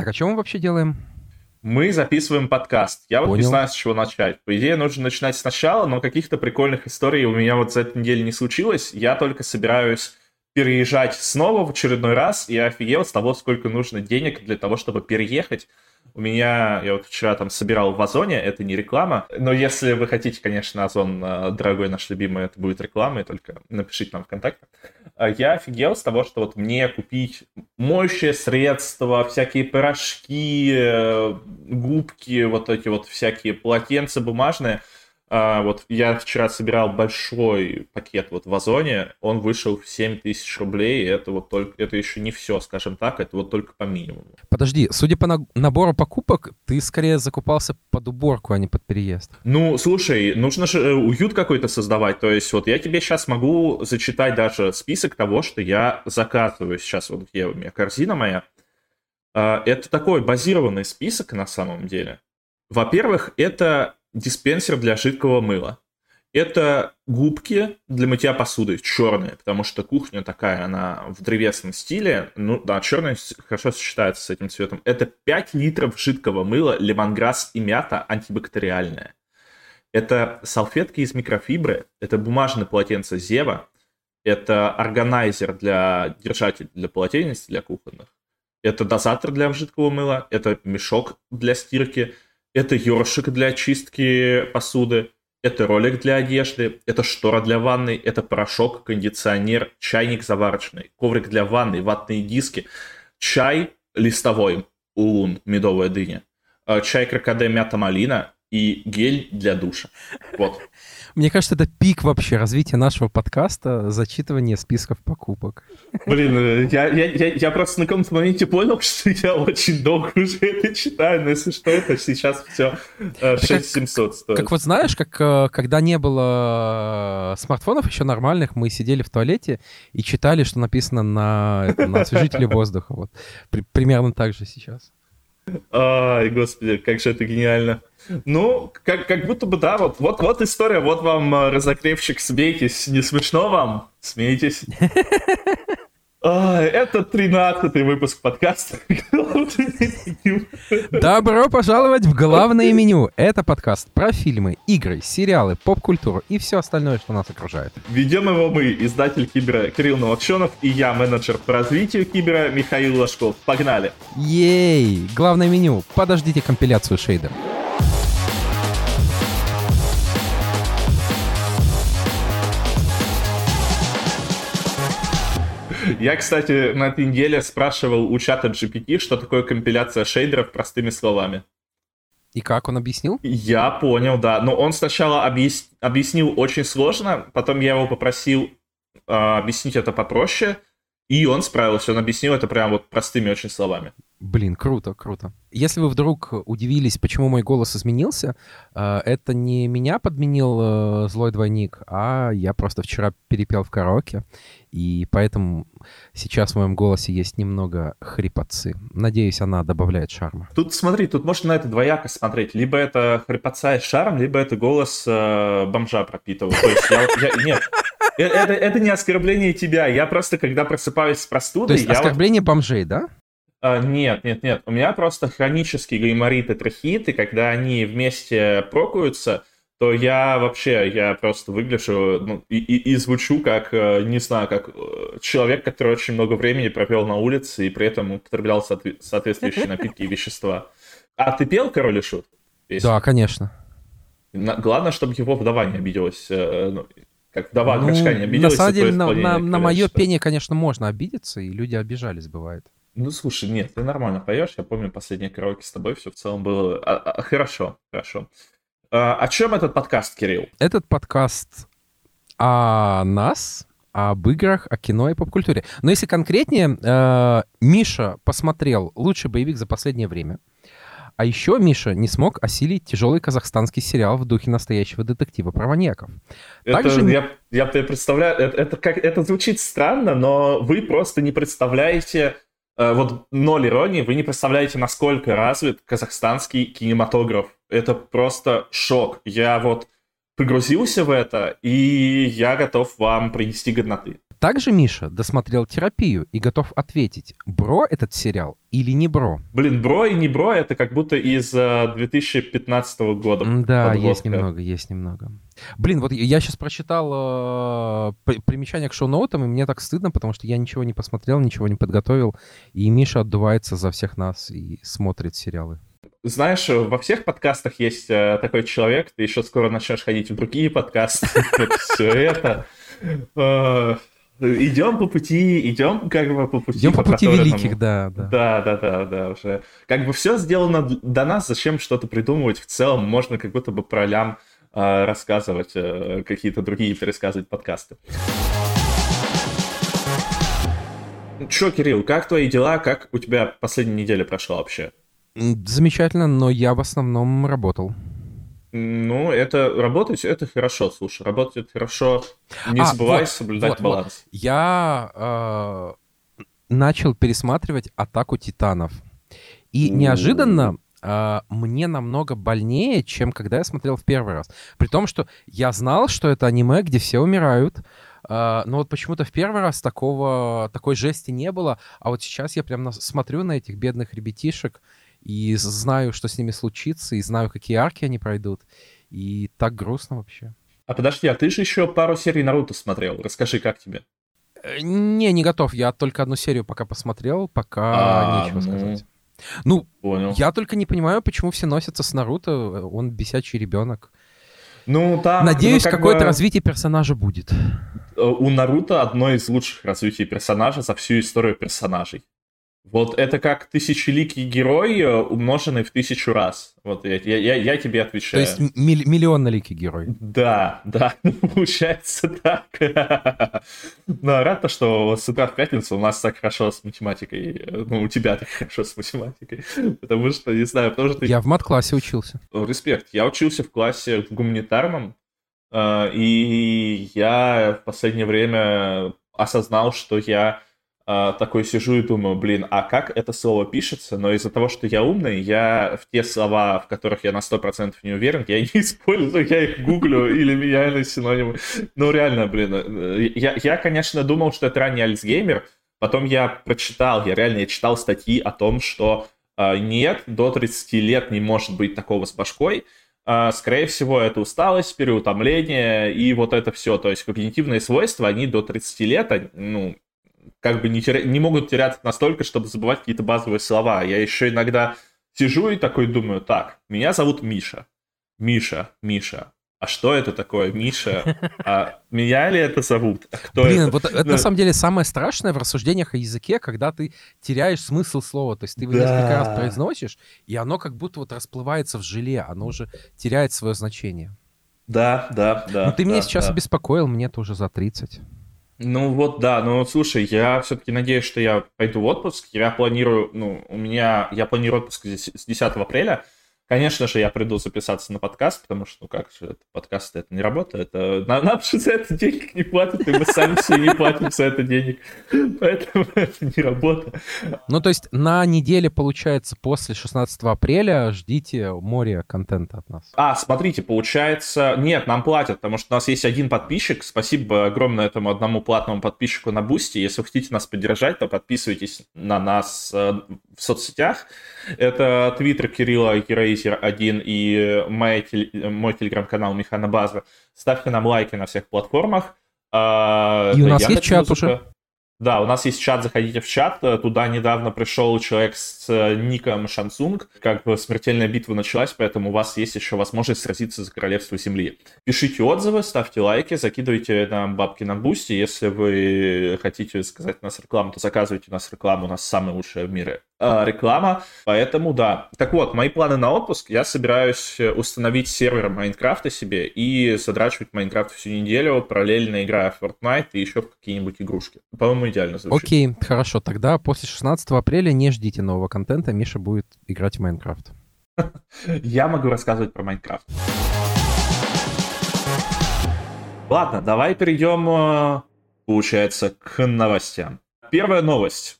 Так, а что мы вообще делаем? Мы записываем подкаст. Я вот Понял. не знаю, с чего начать. По идее, нужно начинать сначала, но каких-то прикольных историй у меня вот за эту неделю не случилось. Я только собираюсь переезжать снова в очередной раз, и я офигел с того, сколько нужно денег для того, чтобы переехать. У меня, я вот вчера там собирал в Озоне, это не реклама, но если вы хотите, конечно, Озон, э, дорогой наш любимый, это будет рекламой, только напишите нам ВКонтакте. Э, Я офигел с того, что вот мне купить моющее средство, всякие порошки, э, губки, вот эти вот всякие полотенца бумажные, а, вот я вчера собирал большой пакет вот в Озоне, он вышел в 7 тысяч рублей, и это вот только, это еще не все, скажем так, это вот только по минимуму. Подожди, судя по на- набору покупок, ты скорее закупался под уборку, а не под переезд. Ну, слушай, нужно же э, уют какой-то создавать, то есть вот я тебе сейчас могу зачитать даже список того, что я заказываю сейчас, вот где у меня корзина моя. А, Это такой базированный список на самом деле. Во-первых, это диспенсер для жидкого мыла. Это губки для мытья посуды, черные, потому что кухня такая, она в древесном стиле. Ну да, черный с- хорошо сочетается с этим цветом. Это 5 литров жидкого мыла, лемонграсс и мята антибактериальная. Это салфетки из микрофибры, это бумажное полотенце Зева, это органайзер для держатель для полотенец для кухонных, это дозатор для жидкого мыла, это мешок для стирки, это ёршик для очистки посуды, это ролик для одежды, это штора для ванны, это порошок, кондиционер, чайник заварочный, коврик для ванны, ватные диски, чай листовой, улун, медовая дыня, э, чай крокоде мята малина и гель для душа. Вот. Мне кажется, это пик вообще развития нашего подкаста, зачитывание списков покупок. Блин, э, я, я, я, я просто на каком-то моменте понял, что я очень долго уже это читаю, но если что, это сейчас все как- 6700 стоит. Как вот знаешь, как э, когда не было э, смартфонов еще нормальных, мы сидели в туалете и читали, что написано на, это, на освежителе воздуха. Вот. При- примерно так же сейчас. Ай, господи, как же это гениально. Ну, как, как будто бы, да, вот, вот, вот история, вот вам э, разогревчик, смейтесь. Не смешно вам? Смейтесь. Ай, это 13-й выпуск подкаста. Добро пожаловать в главное меню. Это подкаст про фильмы, игры, сериалы, поп-культуру и все остальное, что нас окружает. Ведем его мы, издатель Кибера Кирилл Новокшенов и я, менеджер по развитию Кибера Михаил Ложков. Погнали! Ей! Главное меню. Подождите компиляцию шейдер. Я, кстати, на этой неделе спрашивал у чата GPT, что такое компиляция шейдеров простыми словами. И как он объяснил? Я понял, да. Но он сначала объяс- объяснил очень сложно, потом я его попросил а, объяснить это попроще, и он справился. Он объяснил это прям вот простыми очень словами. Блин, круто, круто. Если вы вдруг удивились, почему мой голос изменился, э, это не меня подменил э, злой двойник, а я просто вчера перепел в караоке, и поэтому сейчас в моем голосе есть немного хрипотцы. Надеюсь, она добавляет шарма. Тут смотри, тут можно на это двояко смотреть. Либо это хрипотца с шаром, либо это голос э, бомжа пропитывал. То есть я, я- нет, э- это, это не оскорбление тебя. Я просто, когда просыпаюсь с То простудой, есть я вот оскорбление бомжей, да? А, Нет, нет, нет. У меня просто хронический гайморит и трахеит, и когда они вместе прокуются, то я вообще, я просто выгляжу ну, и, и- и звучу как, э, не знаю, как э, человек, который очень много времени провел на улице и при этом употреблял соотве- соответствующие напитки и вещества. А ты пел «Король и Шут»? песню? Да, конечно. На- Главное, чтобы его вдова не обиделась. э, ну, как вдова Ну, горшка не на обиделась. самом за твое деле, на, на- на «Короля и мое Шута». пение, конечно, можно обидеться, и люди обижались, бывает. Ну, слушай, нет, ты нормально поешь. Я помню последнее караоке с тобой, все в целом было а, а, хорошо, хорошо. А, о чем этот подкаст, Кирилл? Этот подкаст о нас, об играх, о кино и поп-культуре. Но если конкретнее, э, Миша посмотрел лучший боевик за последнее время. А еще Миша не смог осилить тяжелый казахстанский сериал в духе настоящего детектива про маньяков. Это, Также- я, я представляю, это, это, как, это звучит странно, но вы просто не представляете, э, вот ноль иронии, вы не представляете, насколько развит казахстанский кинематограф. Это просто шок. Я вот погрузился в это, и я готов вам принести годноты. также Миша досмотрел терапию и готов ответить, бро этот сериал или не бро. Блин, бро и не бро это как будто из 2015 э, года. Да, подводка. есть немного, есть немного. Блин, вот я сейчас прочитал э, примечание к шоу-ноутам, и мне так стыдно, потому что я ничего не посмотрел, ничего не подготовил, и Миша отдувается за всех нас и смотрит сериалы. Знаешь, во всех подкастах есть э, такой человек, ты еще скоро начнешь ходить в другие подкасты, все это. Э, идем по пути, идем как бы по пути. Идем по, пути великих, да, да. Да, да, да, да, уже. Как бы все сделано до нас, зачем что-то придумывать? В целом можно как будто бы про лям э, рассказывать, какие-то другие пересказывать подкасты. Че, Кирилл, как твои дела? Как у тебя последняя неделя прошла вообще? Замечательно, но я в основном работал. Ну, это работать, это хорошо, слушай, работать хорошо. Не а, забывай вот, соблюдать вот, баланс. Вот. Я э, начал пересматривать атаку титанов. И неожиданно э, мне намного больнее, чем когда я смотрел в первый раз. При том, что я знал, что это аниме, где все умирают. Э, но вот почему-то в первый раз такого, такой жести не было. А вот сейчас я прям на, смотрю на этих бедных ребятишек и знаю, что с ними случится, и знаю, какие арки они пройдут. И так грустно вообще. А подожди, а ты же еще пару серий Наруто смотрел. Расскажи, как тебе? Э, не, не готов. Я только одну серию пока посмотрел, пока а, нечего ну... сказать. Ну, Понял. я только не понимаю, почему все носятся с Наруто. Он бесячий ребенок. Ну, там... Надеюсь, ну, какое-то бы... развитие персонажа будет. У Наруто одно из лучших развитий персонажа за всю историю персонажей. Вот это как тысячеликий герой, э, умноженный в тысячу раз. Вот я, я, я тебе отвечаю. То есть милли- миллионноликий герой. Да, да, получается так. Но рад, что с утра в пятницу у нас так хорошо с математикой. Ну, у тебя так хорошо с математикой. Потому что, не знаю, потому что... Я в мат-классе учился. Респект. Я учился в классе в гуманитарном, э, и я в последнее время осознал, что я а, такой сижу и думаю, блин, а как это слово пишется? Но из-за того, что я умный, я в те слова, в которых я на 100% не уверен, я не использую, я их гуглю или меняю на синонимы. Ну, реально, блин, э, я, я, конечно, думал, что это ранний Альцгеймер, потом я прочитал, я реально я читал статьи о том, что э, нет, до 30 лет не может быть такого с башкой, Uh, скорее всего, это усталость, переутомление и вот это все. То есть когнитивные свойства, они до 30 лет, ну, как бы не, теря... не могут теряться настолько, чтобы забывать какие-то базовые слова. Я еще иногда сижу и такой думаю, так, меня зовут Миша. Миша, Миша. А что это такое, Миша? А меня ли это зовут? А кто Блин, это? вот это на самом деле самое страшное в рассуждениях о языке, когда ты теряешь смысл слова. То есть ты его да. несколько раз произносишь, и оно как будто вот расплывается в желе, оно уже теряет свое значение. Да, да, да. Ну ты да, меня сейчас да. обеспокоил, мне-то уже за 30. Ну вот да, ну слушай, я все-таки надеюсь, что я пойду в отпуск. Я планирую, ну, у меня, я планирую отпуск с 10 апреля. Конечно же, я приду записаться на подкаст, потому что, ну как же, это, подкаст это не работа, это нам, нам же за это денег не платят, и мы сами все не платим за это денег, поэтому это не работа. Ну то есть на неделе, получается, после 16 апреля ждите море контента от нас. А, смотрите, получается, нет, нам платят, потому что у нас есть один подписчик, спасибо огромное этому одному платному подписчику на Boosty, если вы хотите нас поддержать, то подписывайтесь на нас э, в соцсетях, это твиттер Кирилла Herazer1 и мой, мой телеграм-канал Механобаза. Ставьте нам лайки на всех платформах. А, и у нас есть чат уже. Да, у нас есть чат, заходите в чат. Туда недавно пришел человек с э, ником Шан Цунг. Как бы смертельная битва началась, поэтому у вас есть еще возможность сразиться за королевство Земли. Пишите отзывы, ставьте лайки, закидывайте нам бабки на Boosty. Если вы хотите заказать у нас рекламу, то заказывайте у нас рекламу. У нас самая лучшая в мире реклама. Поэтому да. Так вот, мои планы на отпуск. Я собираюсь установить сервер Майнкрафта себе и задрачивать Майнкрафт всю неделю, параллельно играя в Fortnite и еще в какие-нибудь игрушки. По-моему, идеально звучит. Окей, хорошо. Тогда после 16 апреля не ждите нового контента. Миша будет играть в Майнкрафт. Я могу рассказывать про Майнкрафт. Ладно, давай перейдем, э, получается, к новостям. Первая новость.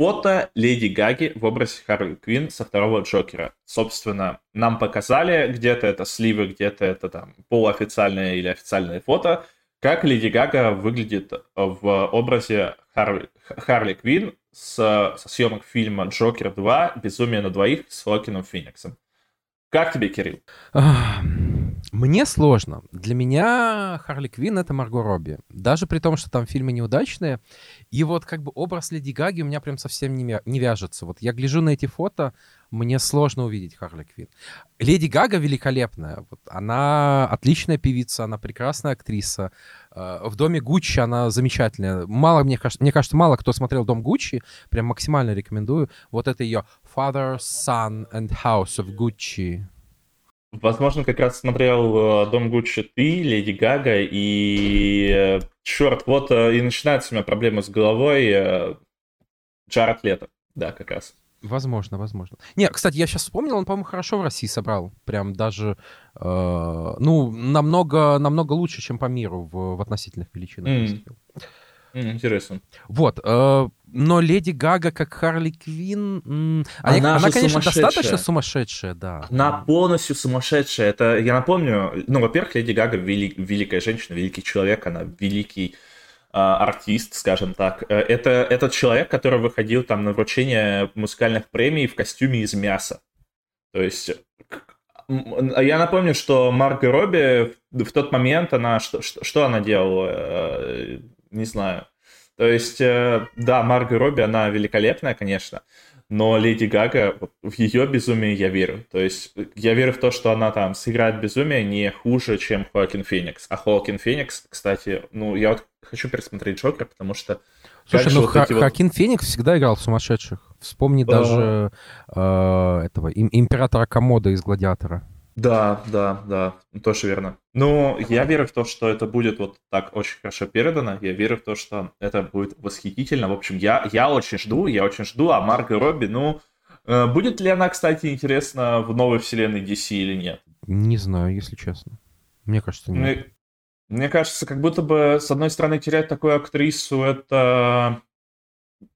Фото Леди Гаги в образе Харли Квин со второго Джокера. Собственно, нам показали, где-то это сливы, где-то это там полуофициальное или официальное фото. как Леди Гага выглядит в образе Харли, Харли Квин с, со съемок фильма «Джокер 2. Безумие на двоих» с Локином Фениксом. Как тебе, Кирилл? Мне сложно. Для меня Харли Квин это Марго Робби. Даже при том, что там фильмы неудачные. И вот как бы образ Леди Гаги у меня прям совсем не, не вяжется. Вот я гляжу на эти фото, мне сложно увидеть Харли Квин. Леди Гага великолепная. Вот она отличная певица, она прекрасная актриса. Э, в доме Гуччи она замечательная. Мало, мне кажется, мне кажется, мало кто смотрел Дом Гуччи. Прям максимально рекомендую. Вот это ее Father, Son and House of Gucci. Возможно, как раз смотрел э, Дом Гуччи ты, Леди Гага, и э, черт, вот и начинаются у меня проблемы с головой. Джаред Лето, да, как раз. Возможно, возможно. Не, кстати, я сейчас вспомнил, он, по-моему, хорошо в России собрал. Прям даже, э, ну, намного, намного лучше, чем по миру в, в относительных величинах. Mm. Интересно. Вот, э, но Леди Гага как Харли Квин, м- она, она конечно, достаточно сумасшедшая, да. Она полностью сумасшедшая. Это, я напомню, ну, во-первых, Леди Гага вели, великая женщина, великий человек, она великий а, артист, скажем так. Э, это этот человек, который выходил там на вручение музыкальных премий в костюме из мяса. То есть я напомню, что Марго Робби в тот момент, она что, что, что она делала? Э, не знаю. То есть, э, да, Марго Робби, она великолепная, конечно, но Леди Гага, в ее безумие я верю. То есть я верю в то, что она там сыграет безумие не хуже, чем Хоакин Феникс. А Хоакин Феникс, кстати, ну, я вот хочу пересмотреть Джокер, потому что... Слушай, ну вот Ха- вот... Феникс всегда играл в сумасшедших. Вспомни даже э, этого императора Комода из «Гладиатора». Да, да, да, тоже верно. Но я верю в то, что это будет вот так очень хорошо передано. Я верю в то, что это будет восхитительно. В общем, я, я очень жду, я очень жду. А Марго Робби, ну, э, будет ли она, кстати, интересна в новой вселенной DC или нет? Не знаю, если честно. Мне кажется, нет. Мне, мне кажется, как будто бы, с одной стороны, терять такую актрису, это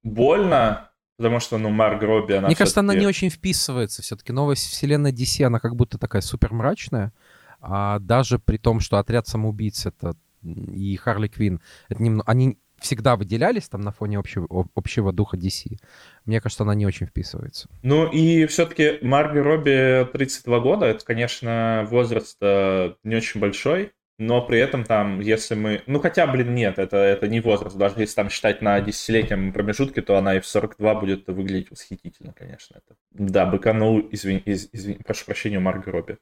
больно, Потому что, ну, Марк Робби, она Мне кажется, она не очень вписывается. Все-таки новая вселенная DC, она как будто такая супер мрачная. А даже при том, что отряд самоубийц это и Харли Квин, это немного, они всегда выделялись там на фоне общего, общего духа DC. Мне кажется, она не очень вписывается. Ну и все-таки Марго Робби 32 года, это, конечно, возраст э, не очень большой, но при этом там, если мы... Ну, хотя, блин, нет, это, это не возраст. Даже если там считать на десятилетнем промежутке, то она и в 42 будет выглядеть восхитительно, конечно. Это... Да, быканул, извини, из, извини, прошу прощения, Марго Робби.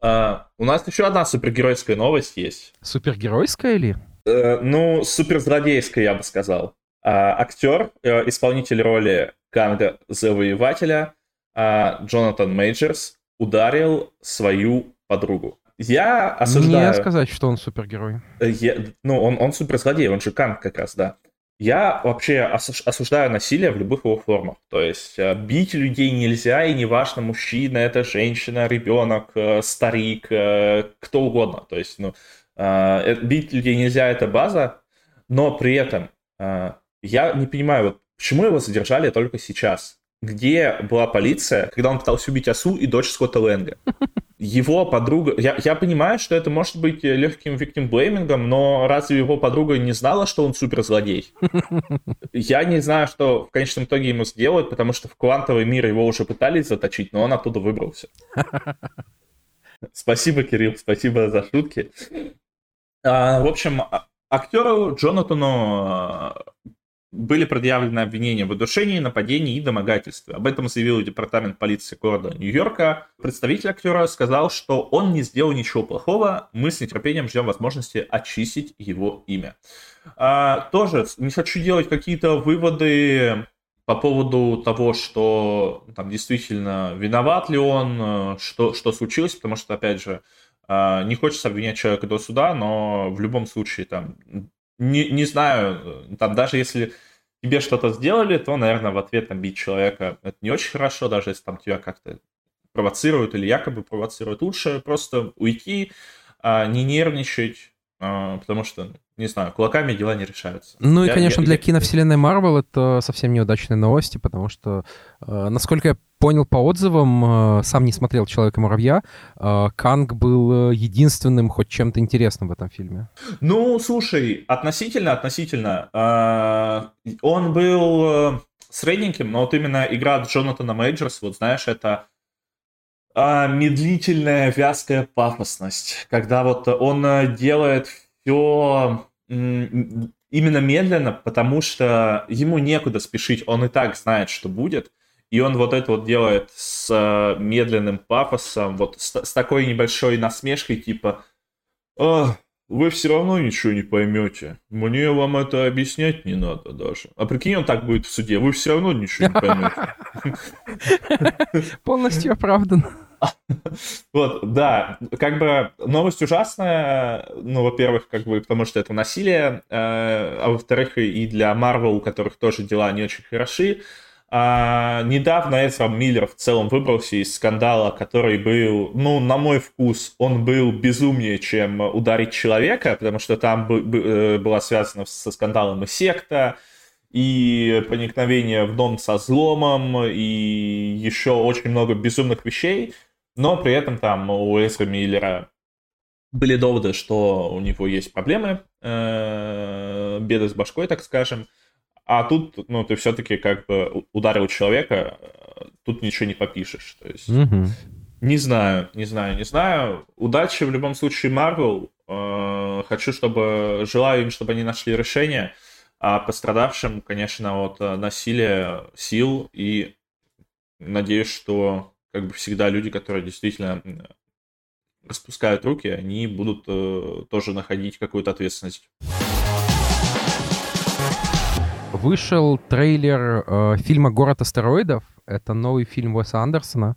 А, у нас еще одна супергеройская новость есть. Супергеройская или? Э, ну, суперзлодейская, я бы сказал. А, актер, э, исполнитель роли Канга Завоевателя а, Джонатан Мейджерс ударил свою подругу. Я осуждаю... Не сказать, что он супергерой. Э, я, ну, он, он суперзлодей, он же Канг как раз, да. Я вообще осуждаю насилие в любых его формах. То есть э, бить людей нельзя, и неважно, мужчина, это женщина, ребенок, э, старик, кто угодно. То есть, ну, бить людей нельзя, это база, но при этом я не понимаю, вот почему его задержали только сейчас? Где была полиция, когда он пытался убить Асу и дочь Скотта Лэнга? Его подруга... Я, я понимаю, что это может быть легким виктимблеймингом, но разве его подруга не знала, что он суперзлодей? Я не знаю, что в конечном итоге ему сделают, потому что в квантовый мир его уже пытались заточить, но он оттуда выбрался. Спасибо, Кирилл, спасибо за шутки. А, в общем, а, актеру Джонатану были предъявлены обвинения в удушении, нападении и домогательстве. Об этом заявил департамент полиции города Нью-Йорка. Представитель актера сказал, что он не сделал ничего плохого, мы с нетерпением ждем возможности очистить его имя. А, тоже не хочу делать какие-то выводы по поводу того, что там действительно виноват ли он, что, что случилось, потому что, опять же, а, не хочется обвинять человека до суда, но в любом случае там не, не знаю, там даже если тебе что-то сделали, то, наверное, в ответ там бить человека это не очень хорошо, даже если там тебя как-то провоцируют или якобы провоцируют. Лучше просто уйти, а, не нервничать, потому что, не знаю, кулаками дела не решаются. Ну и, Я- конечно, я- для я- киновселенной Марвел это совсем неудачные новости, потому что, э, насколько я понял по отзывам, э, сам не смотрел «Человека-муравья», э, Канг был единственным хоть чем-то интересным в этом фильме. Ну, слушай, относительно, относительно. а, Он был средненьким, но вот именно игра Джонатана Мейджерс, вот знаешь, это а, медлительная, вязкая пафосность, когда вот он э, делает все именно медленно, потому что ему некуда спешить, он и так знает, что будет, и он вот это вот делает с э, медленным пафосом, вот с, с такой небольшой насмешкой, типа «А, вы все равно ничего не поймете. Мне вам это объяснять не надо даже. А прикинь, он так будет в суде. Вы все равно ничего не поймете. Полностью оправдан. Вот, да, как бы новость ужасная, ну, во-первых, как бы, потому что это насилие, э, а во-вторых, и для Marvel, у которых тоже дела не очень хороши. А, недавно Эзра Миллер в целом выбрался из скандала, который был, ну, на мой вкус, он был безумнее, чем ударить человека, потому что там бы- бы- э, была связана со скандалом и секта, и проникновение в дом со взломом, и еще очень много безумных вещей. Но при этом там у Эзра Миллера были доводы, что у него есть проблемы, э, беды с башкой, так скажем. А тут, ну, ты все-таки как бы ударил человека, тут ничего не попишешь. То есть, Мгм. не знаю, не знаю, не знаю. Удачи в любом случае Марвел. Э, Хочу, чтобы... Желаю им, чтобы они нашли решение. А пострадавшим, конечно, от э, насилия сил. И надеюсь, что, как бы всегда, люди, которые действительно распускают руки, они будут э, тоже находить какую-то ответственность. Вышел трейлер э, фильма «Город астероидов». Это новый фильм Уэса Андерсона.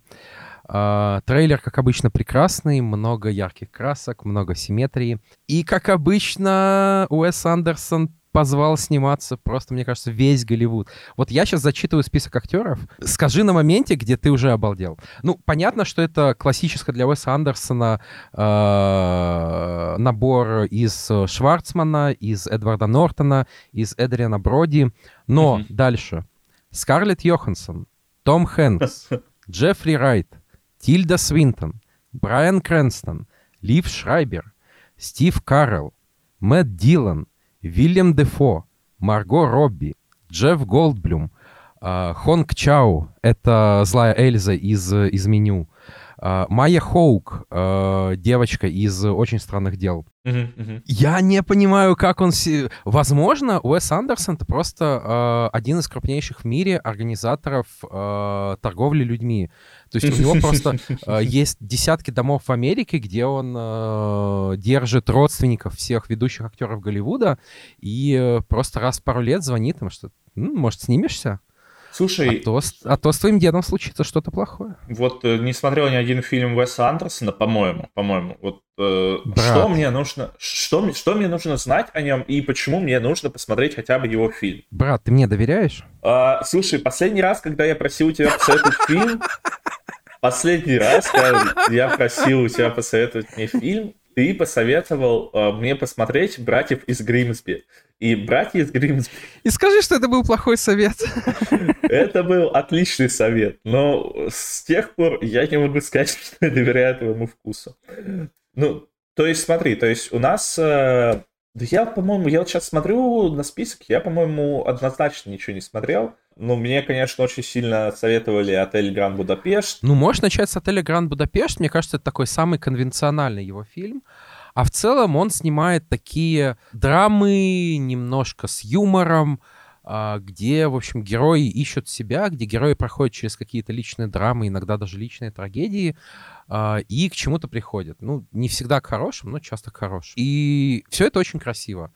Э, трейлер, как обычно, прекрасный, много ярких красок, много симметрии. И, как обычно, Уэс Андерсон позвал сниматься просто, мне кажется, весь Голливуд. Вот я сейчас зачитываю список актеров. Скажи на моменте, где ты уже обалдел. Ну, понятно, что это классическое для Уэса Андерсона э, набор из э, Шварцмана, из Эдварда Нортона, из Эдриана Броди. Но Мгм. дальше. Скарлетт Йоханссон, Том Хэнкс, Джеффри Райт, Тильда Свинтон, Брайан Крэнстон, Лив Шрайбер, Стив Карелл, Мэтт Диллон, Уильям Дефо, Марго Робби, Джефф Голдблюм, а, Хонг Чау, это злая Эльза из, из меню, а, Майя Хоук, а, девочка из «Очень странных дел». Мгм, мгм. Я не понимаю, как он... си- Возможно, Уэс Андерсон — это просто один из крупнейших в мире организаторов торговли людьми. То есть у него просто э, есть десятки домов в Америке, где он э, держит родственников всех ведущих актеров Голливуда и э, просто раз в пару лет звонит им, что, «М, может, снимешься? Слушай, А то, с- а то с твоим дедом случится что-то плохое. Вот э, не смотрел ни один фильм Уэса Андерсона, по-моему, по-моему. Вот э, Брат. что мне нужно, что, мне- что мне нужно знать о нем и почему мне нужно посмотреть хотя бы его фильм? Брат, ты мне доверяешь? А, слушай, последний раз, когда я просил у тебя посоветовать фильм, последний раз, когда я просил у тебя посоветовать мне фильм, ты посоветовал э, мне посмотреть «Братьев из Гримсби». И «Братья из Гримсби» И скажи, что это был плохой совет. Это был отличный совет, но с тех пор я не могу сказать, что я доверяю твоему вкусу. Ну, то есть смотри, то есть у нас... э, Да я, по-моему, я вот сейчас смотрю на список, я, по-моему, однозначно ничего не смотрел. Ну, мне, конечно, очень сильно советовали отель Гранд Будапешт. Ну, можешь начать с отеля Гранд Будапешт. Мне кажется, это такой самый конвенциональный его фильм. А в целом он снимает такие драмы немножко с юмором, а, где, в общем, герои ищут себя, где герои проходят через какие-то личные драмы, иногда даже личные трагедии, а, и к чему-то приходят. Ну, не всегда к хорошим, но часто к хорошим. И все это очень красиво.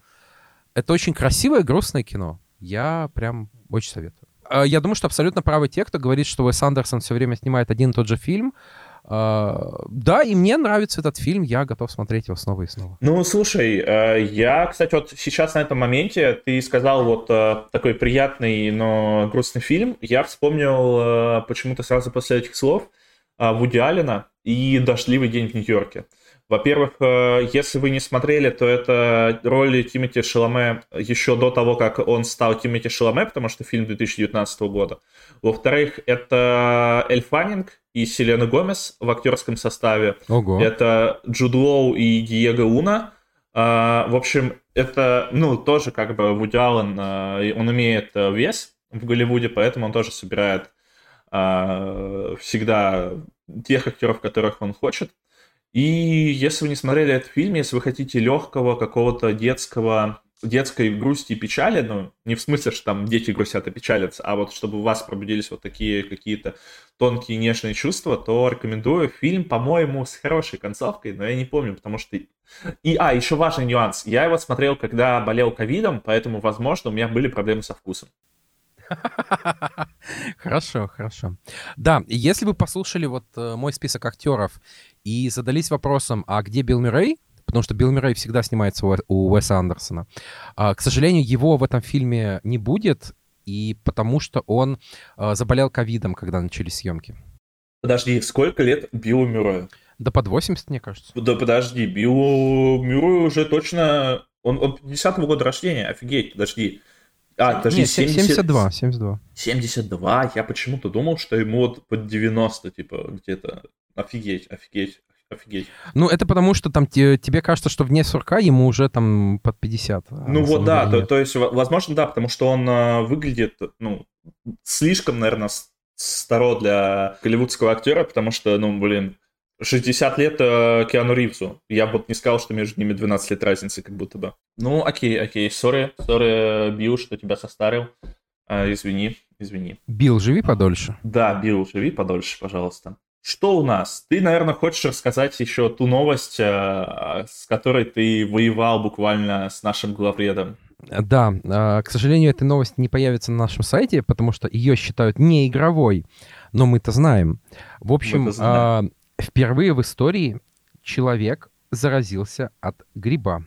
Это очень красивое, грустное кино. Я прям очень советую. А, Я думаю, что абсолютно правы те, кто говорит, что Уэс Андерсон все время снимает один и тот же фильм. А, Да, и мне нравится этот фильм, я готов смотреть его снова и снова. Ну, слушай, э, я, кстати, вот сейчас на этом моменте ты сказал вот такой приятный, но грустный фильм. Я вспомнил почему-то сразу после этих слов Вуди Аллена и «Дождливый день в Нью-Йорке». Во-первых, э, если вы не смотрели, то это роли Тимати Шаломе еще до того, как он стал Тимати Шаломе, потому что фильм 2019 года. Во-вторых, это Эль Фаннинг и Селена Гомес в актерском составе. Ого. Это Джуд Лоу и Диего Уна. А, в общем, это, ну, тоже как бы Вуди Аллен, э, он имеет э, вес в Голливуде, поэтому он тоже собирает а, всегда тех актеров, которых он хочет. И если вы не смотрели этот фильм, если вы хотите легкого какого-то детского детской грусти и печали, ну, не в смысле, что там дети грустят и печалятся, а вот чтобы у вас пробудились вот такие какие-то тонкие нежные чувства, то рекомендую фильм, по-моему, с хорошей концовкой, но я не помню, потому что... И, а, еще важный нюанс. Я его смотрел, когда болел ковидом, поэтому, возможно, у меня были проблемы со вкусом. Хорошо, хорошо. Да, если вы послушали вот э, мой список актеров и задались вопросом, а где Билл Мюррей, потому что Билл Мюррей всегда снимается у, Уэса Андерсона, а, к сожалению, его в этом фильме не будет, и потому что он а, заболел ковидом, когда начались съемки. Подожди, сколько лет Биллу Мюррею? Да под 80, мне кажется. Да подожди, Биллу Мюррею уже точно... Он, он 50-го года рождения, офигеть, подожди. А, подожди, Нет, 70... 72, 72. 72? Я почему-то думал, что ему вот под 90, типа, где-то. Офигеть, офигеть, офигеть. Ну, это потому, что там те, тебе кажется, что вне 40 ему уже там под 50. А ну вот да, то, то есть, возможно, да, потому что он э, выглядит, ну, слишком, наверное, старо для голливудского актера, потому что, ну, блин, 60 лет э, Киану Ривзу. Я бы не сказал, что между ними 12 лет разницы, как будто бы. Ну, окей, окей, сори, сори, Билл, что тебя состарил. Э, извини, извини. Билл, живи подольше. Да, Билл, живи подольше, пожалуйста. Что у нас? Ты, наверное, хочешь рассказать еще ту новость, э, с которой ты воевал буквально с нашим главредом. Да, э, к сожалению, эта новость не появится на нашем сайте, потому что ее считают не игровой, но мы-то знаем. В общем, знаем. Впервые в истории человек заразился от гриба.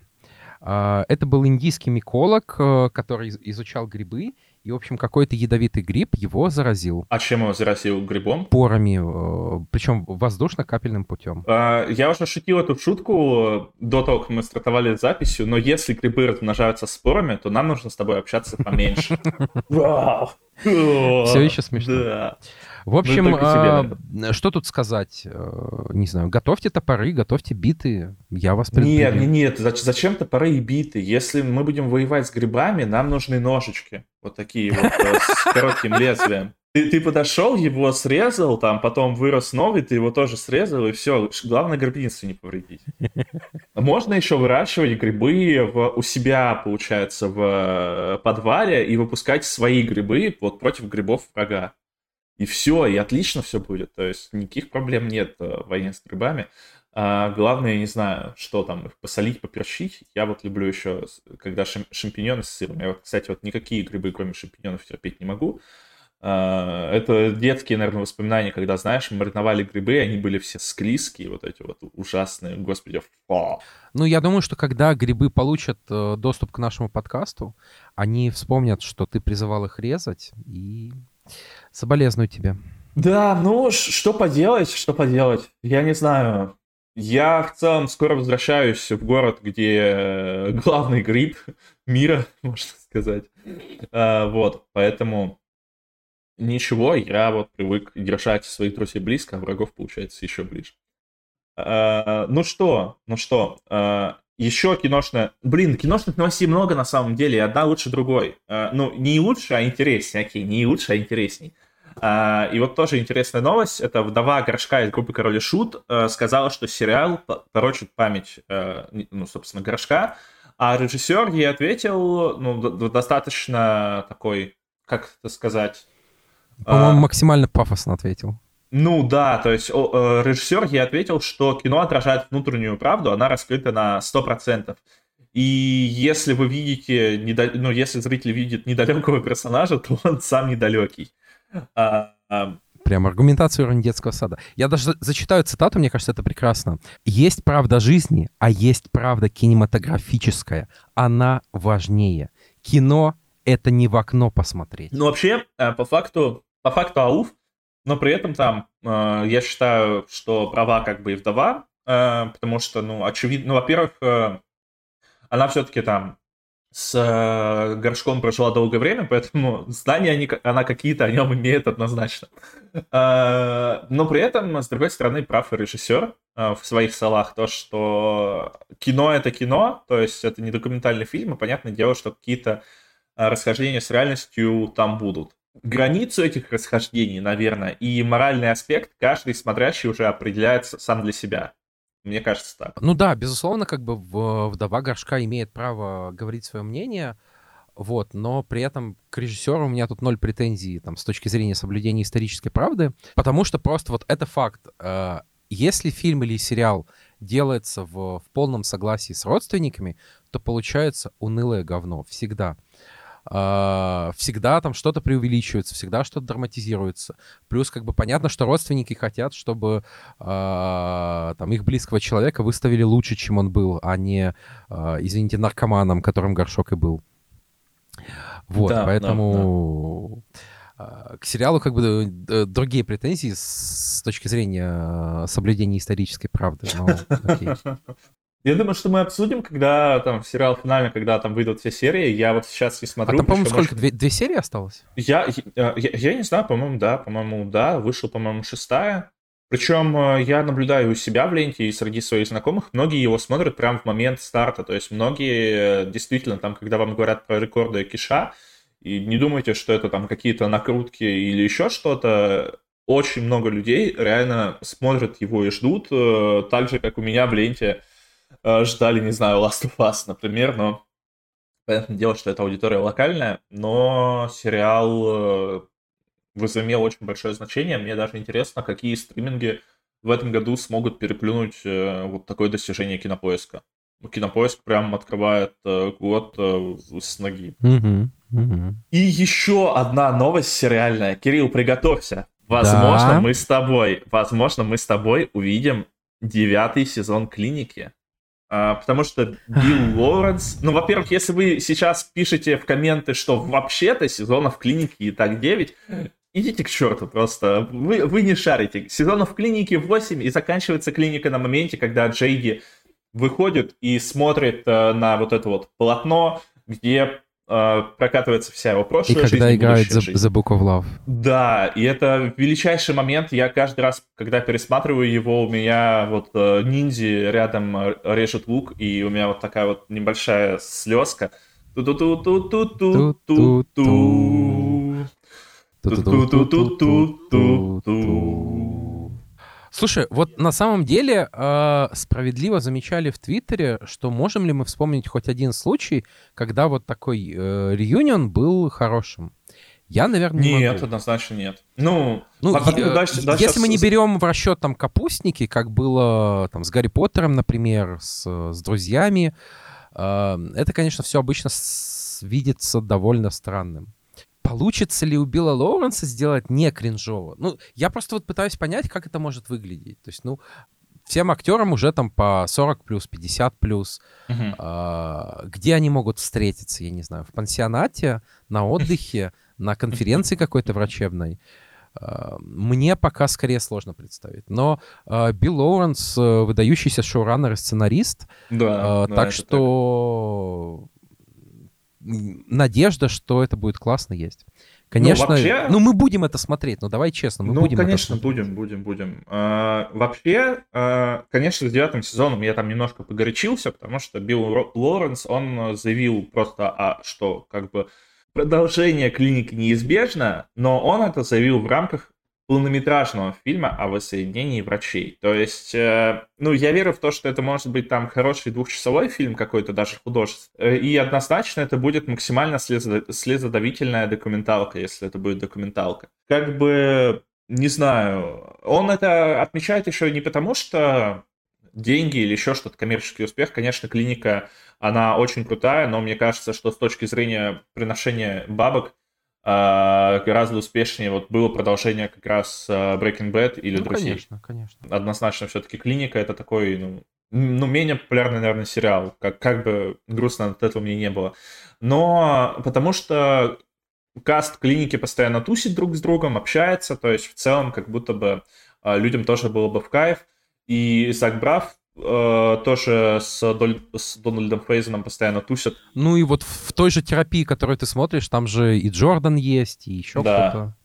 Это был индийский миколог, э, который изучал грибы, и, в общем, какой-то ядовитый гриб его заразил. А чем его заразил грибом? Порами, э, причем воздушно-капельным путем. А, я уже шутил эту шутку до того, как мы стартовали записью, но если грибы размножаются спорами, то нам нужно с тобой общаться поменьше. Все еще смешно. В общем, ну, а, что тут сказать? Э, не знаю, готовьте топоры, готовьте биты, я вас предупредил. Нет, нет, зачем топоры и биты? Если мы будем воевать с грибами, нам нужны ножички, вот такие вот э, с коротким лезвием. Ты, ты подошел, его срезал, там потом вырос новый, ты его тоже срезал, и все. Главное, грибницу не повредить. Можно еще выращивать грибы в, у себя, получается, в э, подвале и выпускать свои грибы вот против грибов врага и все, и отлично все будет. То есть никаких проблем нет э, в войне с грибами. А, главное, я не знаю, что там, их посолить, поперчить. Я вот люблю еще, когда шам- шампиньоны с сыром. Я, кстати, вот никакие грибы, кроме шампиньонов, терпеть не могу. А, это детские, наверное, воспоминания, когда, знаешь, мариновали грибы, они были все склизкие, вот эти вот ужасные, господи, фу. Ну, я думаю, что когда грибы получат э, доступ к нашему подкасту, они вспомнят, что ты призывал их резать, и Соболезную тебе. Да, ну, что поделать, что поделать. Я не знаю. Я в целом скоро возвращаюсь в город, где э, главный гриб мира, можно сказать. А, вот, поэтому ничего, я вот привык держать своих друзей близко, а врагов, получается, еще ближе. А, ну что, ну что, а, еще киношная... Блин, киношных новостей много на самом деле, и одна лучше другой. А, ну, не лучше, а интереснее, окей, не лучше, а интересней. А, и вот тоже интересная новость. Это вдова Горшка из группы Король и Шут э, сказала, что сериал порочит память, э, ну, собственно, Горшка. А режиссер ей ответил, ну, достаточно такой, как это сказать... По-моему, а, максимально пафосно ответил. Ну да, то есть о, э, режиссер ей ответил, что кино отражает внутреннюю правду, она раскрыта на 100%. И если вы видите, недал... ну, если зритель видит недалекого персонажа, то он сам недалекий. А, а... Прям аргументацию уровня детского сада. Я даже зачитаю цитату, мне кажется, это прекрасно. Есть правда жизни, а есть правда кинематографическая. Она важнее. Кино — это не в окно посмотреть. Ну, вообще, э, по факту, по факту АУФ, но при этом там, э, я считаю, что права как бы и вдова, э, потому что, ну, очевидно, ну, во-первых, она все-таки там с э, горшком прожила долгое время, поэтому знания они, она какие-то о нем имеет однозначно. Э, но при этом, с другой стороны, прав и режиссер э, в своих словах, то, что кино — это кино, то есть это не документальный фильм, и понятное дело, что какие-то расхождения с реальностью там будут. Границу этих расхождений, наверное, и моральный аспект каждый смотрящий уже определяет сам для себя. Мне кажется так. Ну да, безусловно, как бы вдова горшка имеет право говорить свое мнение, вот, но при этом к режиссеру у меня тут ноль претензий там, с точки зрения соблюдения исторической правды, потому что просто вот это факт. Э, если фильм или сериал делается в, в полном согласии с родственниками, то получается унылое говно всегда. А, всегда там что-то преувеличивается, всегда что-то драматизируется. Плюс как бы понятно, что родственники хотят, чтобы э, там их близкого человека выставили лучше, чем он был, а не, э, извините, наркоманом, которым горшок и был. Вот, да, поэтому да, да. к сериалу как бы другие претензии с точки зрения соблюдения исторической правды. Но, Я думаю, что мы обсудим, когда там сериал финально, когда там выйдут все серии. Я вот сейчас не смотрю. А там, по-моему, сколько? Может... Две, две серии осталось? Я, я, я, я не знаю, по-моему, да, по-моему, да. Вышел, по-моему, шестая. Причем э, я наблюдаю у себя в ленте и среди своих знакомых, многие его смотрят прямо в момент старта. То есть многие э, действительно там, когда вам говорят про рекорды Киша, и не думайте, что это там какие-то накрутки или еще что-то, очень много людей реально смотрят его и ждут, э, так же, как у меня в ленте ждали, не знаю, Last of Us, например, но понятное дело, что это аудитория локальная, но сериал э, возымел очень большое значение. Мне даже интересно, какие стриминги в этом году смогут переплюнуть э, вот такое достижение кинопоиска. Кинопоиск прям открывает год с ноги. Mm-hmm. Mm-hmm. И еще одна новость сериальная. Кирилл, приготовься. Возможно, да. мы с тобой, возможно, мы с тобой увидим девятый сезон клиники. А, потому что Билл Лоуренс... Ну, во-первых, если вы сейчас пишете в комменты, что вообще-то сезонов клиники и так 9, идите к черту просто. Вы, вы не шарите. Сезонов клиники 8, и заканчивается клиника на моменте, когда Джейди выходит и смотрит э, на вот это вот полотно, где прокатывается вся его прошлая и жизнь. Когда играет The, The Book of Love. Да, и это величайший момент. Я каждый раз, когда пересматриваю его, у меня вот э, ниндзи рядом э, режет лук, и у меня вот такая вот небольшая слезка. Ту-ту-ту-ту-ту-ту-ту. Ту-ту-ту-ту-ту-ту. Слушай, вот на самом деле э, справедливо замечали в Твиттере, что можем ли мы вспомнить хоть один случай, когда вот такой э, реюнион был хорошим. Я, наверное, не Нет, могу. однозначно нет. Ну, ну а, э, дальше, дальше если мы не берем в расчет там капустники, как было там с Гарри Поттером, например, с, с друзьями, э, это, конечно, все обычно с, видится довольно странным получится ли у Билла Лоуренса сделать не кринжово? Ну, я просто вот пытаюсь понять, как это может выглядеть. То есть, ну, всем актерам уже там по 40 плюс, 50 плюс. Uh-huh. А, где они могут встретиться, я не знаю, в пансионате, на отдыхе, на конференции какой-то врачебной. А, мне пока скорее сложно представить. Но а, Билл Лоуренс э, выдающийся шоураннер и сценарист. Да, а, да так что так надежда, что это будет классно, есть. Конечно, ну, вообще... ну мы будем это смотреть, но давай честно, мы ну, будем конечно, будем, будем, будем. А, вообще, а, конечно, с девятым сезоном я там немножко погорячился, потому что Билл Лоренс, он заявил просто, а, что как бы продолжение клиники неизбежно, но он это заявил в рамках полнометражного фильма о воссоединении врачей. То есть, э, ну, я верю в то, что это может быть там хороший двухчасовой фильм какой-то, даже художественный. И однозначно это будет максимально слезодавительная документалка, если это будет документалка. Как бы, не знаю, он это отмечает еще не потому, что деньги или еще что-то, коммерческий успех. Конечно, клиника, она очень крутая, но мне кажется, что с точки зрения приношения бабок, гораздо успешнее вот было продолжение как раз а, Breaking Bad или ну, Друзей. Конечно, конечно. Однозначно все-таки Клиника это такой, ну, ну, менее популярный, наверное, сериал. Как, как бы грустно от этого мне не было. Но потому что каст клиники постоянно тусит друг с другом, общается, то есть в целом как будто бы а, людям тоже было бы в кайф. и Зак Браф э, тоже с, Доль, с Дональдом Фрейзеном постоянно тусят. Ну и вот в той же терапии, которую ты смотришь, там же и Джордан есть, и еще да. кто-то.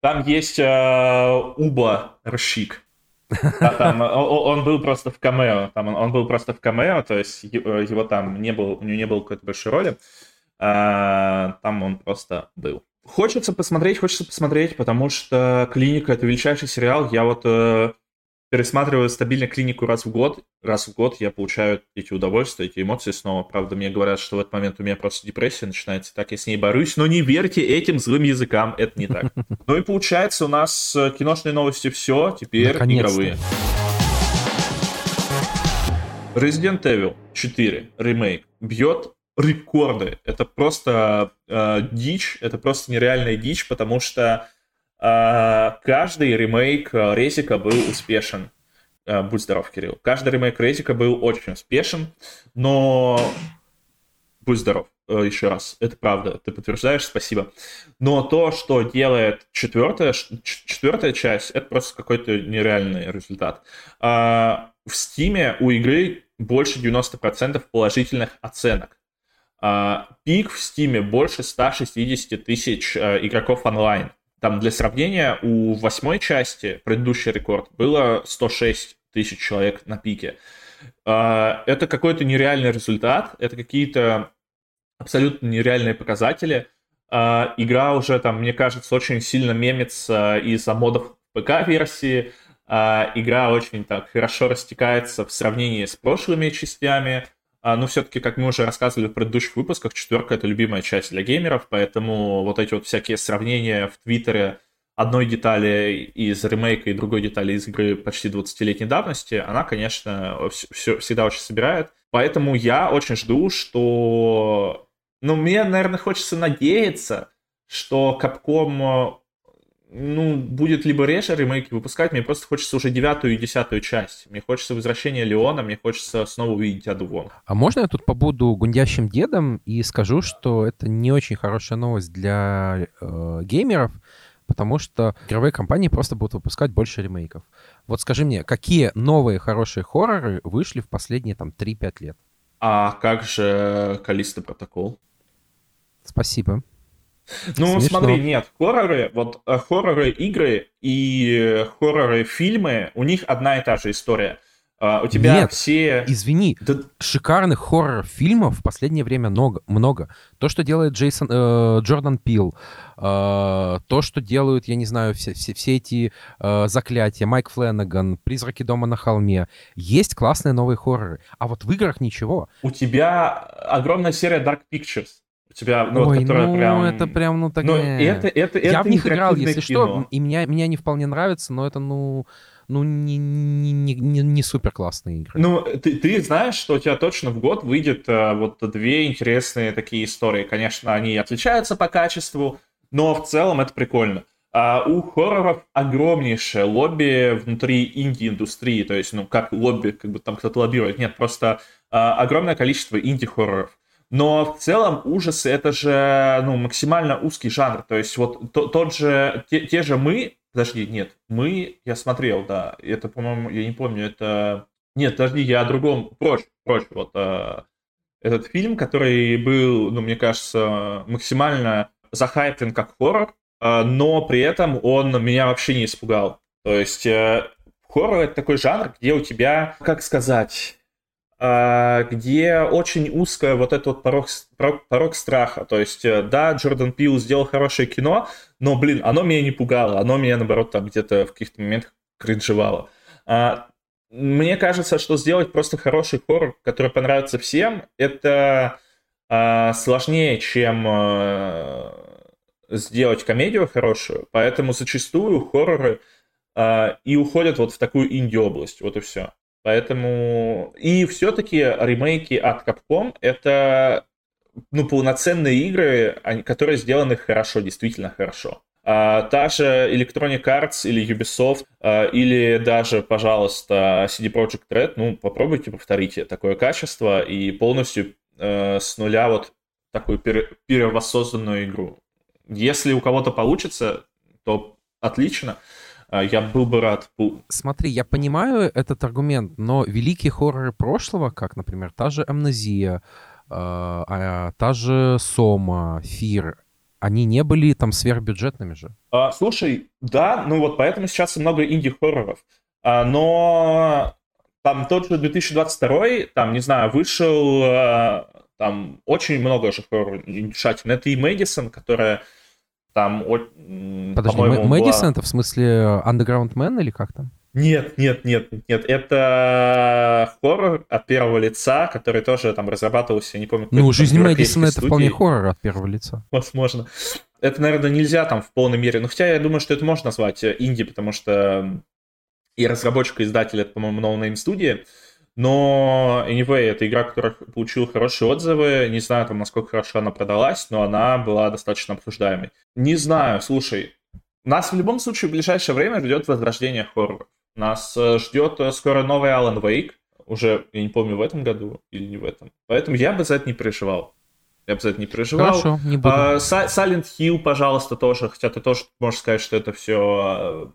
Там есть э, Уба Рщик. там, он, он был просто в камео. Там он, он был просто в камео, то есть его там не было, у него не было какой-то большой роли. А, там он просто был. Хочется посмотреть, хочется посмотреть, потому что «Клиника» — это величайший сериал. Я вот э, пересматриваю стабильно «Клинику» раз в год. Раз в год я получаю эти удовольствия, эти эмоции снова. Правда, мне говорят, что в этот момент у меня просто депрессия начинается. Так я с ней борюсь, но не верьте этим злым языкам, это не так. Ну и получается у нас киношные новости все, теперь игровые. Resident Evil 4 ремейк бьет рекорды. Это просто э, дичь, это просто нереальная дичь, потому что э, каждый ремейк э, Резика был успешен. Э, будь здоров, Кирилл. Каждый ремейк Резика был очень успешен, но будь здоров э, еще раз, это правда, ты подтверждаешь, спасибо. Но то, что делает четвертая, четвертая часть, это просто какой-то нереальный результат. А, в Стиме у игры больше 90% положительных оценок. А, пик в Стиме больше 160 тысяч игроков онлайн. Там для сравнения у восьмой части, предыдущий рекорд, было 106 тысяч человек на пике. А, это какой-то нереальный результат, это какие-то абсолютно нереальные показатели. А, игра уже там, мне кажется, очень сильно мемится из-за модов ПК-версии. Игра очень так хорошо растекается в сравнении с прошлыми частями. А, но все-таки, как мы уже рассказывали в предыдущих выпусках, четверка — это любимая часть для геймеров, поэтому вот эти вот всякие сравнения в Твиттере одной детали из ремейка и другой детали из игры почти 20-летней давности, она, конечно, все, всегда очень собирает. Поэтому я очень жду, что... Ну, мне, наверное, хочется надеяться, что Capcom ну, будет либо реже ремейки выпускать, мне просто хочется уже девятую и десятую часть. Мне хочется возвращения Леона, мне хочется снова увидеть Аду Вон. А можно я тут побуду гундящим дедом и скажу, что это не очень хорошая новость для э, геймеров, потому что игровые компании просто будут выпускать больше ремейков. Вот скажи мне, какие новые хорошие хорроры вышли в последние там 3-5 лет? А как же Калиста Протокол? Спасибо. Ну, Смешно. смотри, нет, хорроры, вот э, хорроры игры и хорроры фильмы, у них одна и та же история. Uh, у тебя Нет, все... извини, да... шикарных хоррор-фильмов в последнее время много. много. То, что делает Джейсон, э, Джордан Пил, э, то, что делают, я не знаю, все, все, все эти э, заклятия, Майк Фленнеган, Призраки дома на холме. Есть классные новые хорроры, а вот в играх ничего. У тебя огромная серия Dark Pictures тебя, ну, Ой, вот, которая ну, прям... это прям, ну, так... Ну, это, это, это Я в них играл, если кино. что, и меня, меня не вполне нравится, но это, ну, ну, не, не, не, не супер классные игры. Ну, ты, ты знаешь, что у тебя точно в год выйдет а, вот две интересные такие истории. Конечно, они отличаются по качеству, но в целом это прикольно. А у хорроров огромнейшее лобби внутри инди-индустрии, то есть, ну, как лобби, как бы там кто-то лоббирует. Нет, просто а, огромное количество инди-хорроров. Но в целом ужасы это же ну, максимально узкий жанр. То есть вот то, тот же, те, те же мы, подожди, нет, мы, я смотрел, да, это, по-моему, я не помню, это... Нет, подожди, я о другом, прочь, прочь, вот а, этот фильм, который был, ну, мне кажется, максимально захайплен как хоррор, а, но при этом он меня вообще не испугал. То есть а, хоррор это такой жанр, где у тебя, как сказать, где очень узкая вот этот вот порог, порог, порог страха. То есть, э, да, Джордан Пил сделал хорошее кино, но, блин, оно меня не пугало, оно меня, наоборот, там где-то в каких-то моментах кринжевало. А, мне кажется, что сделать просто хороший хоррор, который понравится всем, это а, сложнее, чем а, сделать комедию хорошую, поэтому зачастую хорроры а, и уходят вот в такую инди-область, вот и все. Поэтому... И все-таки ремейки от Capcom — это ну, полноценные игры, которые сделаны хорошо, действительно хорошо. А, та же Electronic Arts или Ubisoft, а, или даже, пожалуйста, CD Projekt Red, ну, попробуйте, повторите такое качество и полностью а, с нуля вот такую пере, перевоссозданную игру. Если у кого-то получится, то отлично. Я был бы рад. Смотри, я понимаю этот аргумент, но великие хорроры прошлого, как, например, та же «Амнезия», а, а, та же «Сома», «Фир», они не были там сверхбюджетными же. А, слушай, да, ну вот поэтому сейчас много инди-хорроров. А, но там тот же 2022, там, не знаю, вышел а, там очень много же хорроров Это и Мэдисон, которая там, Подожди, Мэдисон была... это в смысле Underground Man или как там? Нет, нет, нет, нет. Это хоррор от первого лица, который тоже там разрабатывался, не помню. Ну, жизнь Мэдисона это вполне хоррор от первого лица. Возможно. Это, наверное, нельзя там в полной мере. Но хотя я думаю, что это можно назвать э, инди, потому что и разработчик, и издатель это, по-моему, No Name Studio. Но, anyway, это игра, которая получила хорошие отзывы. Не знаю, там, насколько хорошо она продалась, но она была достаточно обсуждаемой. Не знаю, слушай, нас в любом случае в ближайшее время ждет возрождение хоррора. Нас э, ждет э, скоро новый Alan Wake. Уже, я не помню, в этом году или не в этом. Поэтому я бы за это не переживал. Я бы за это не переживал. Хорошо, не буду. А, Silent Hill, пожалуйста, тоже. Хотя ты тоже можешь сказать, что это все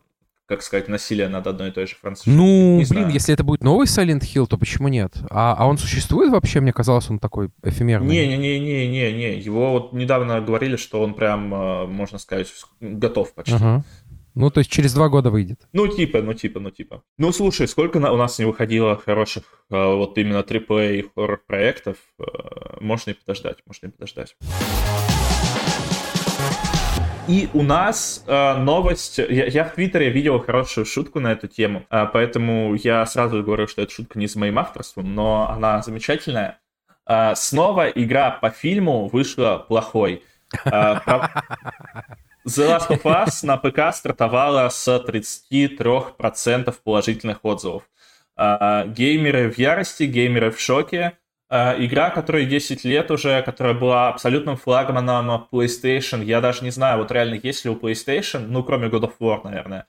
как сказать, насилие над одной и той же французской. Ну, не блин, знаю. если это будет новый Silent Hill, то почему нет? А, а он существует вообще? Мне казалось, он такой эфемерный. Не-не-не-не-не-не. Его вот недавно говорили, что он прям, э, можно сказать, готов почти. Ага. Ну, то есть через два года выйдет. Ну, типа, ну, типа, ну, типа. Ну, слушай, сколько у нас не выходило хороших э, вот именно AAA хоррор-проектов, э, можно и подождать, можно и подождать. И у нас э, новость, я, я в Твиттере видел хорошую шутку на эту тему, э, поэтому я сразу говорю, что эта шутка не с моим авторством, но она замечательная. Э, снова игра по фильму вышла плохой. Э, про... The Last of Us на ПК стартовала с 33% положительных отзывов. Э, геймеры в ярости, геймеры в шоке. Uh, игра, которая 10 лет уже, которая была абсолютным флагманом PlayStation. Я даже не знаю, вот реально есть ли у PlayStation, ну, кроме God of War, наверное,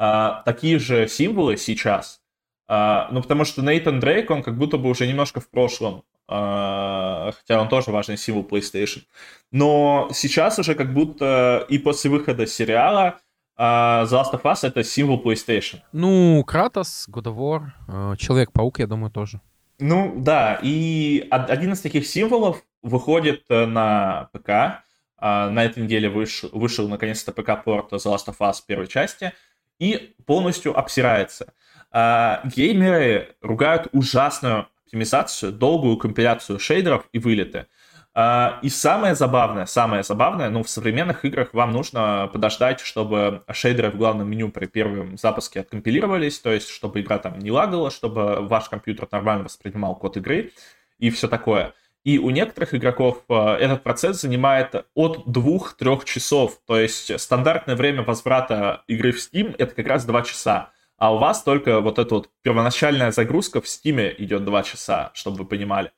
uh, такие же символы сейчас. Uh, ну, потому что Нейтан Дрейк, он как будто бы уже немножко в прошлом, хотя он тоже важный символ PlayStation. Но сейчас уже как будто и после выхода сериала The Last of Us это символ PlayStation. Ну, Кратос, God of War, Человек-паук, я думаю, тоже. Ну, да, и один из таких символов выходит э, на ПК. А, на этой неделе вышел, вышел наконец-то ПК-порт The Last of Us первой части и полностью обсирается. А, геймеры ругают ужасную оптимизацию, долгую компиляцию шейдеров и вылеты. А, и самое забавное, самое забавное, ну, в современных играх вам нужно подождать, чтобы шейдеры в главном меню при первом запуске откомпилировались, то есть, чтобы игра там не лагала, чтобы ваш компьютер нормально воспринимал код игры и все такое. И у некоторых игроков а, этот процесс занимает от 2-3 часов. То есть стандартное время возврата игры в Steam это как раз 2 часа. А у вас только вот эта вот первоначальная загрузка в Steam идет 2 часа, чтобы вы понимали.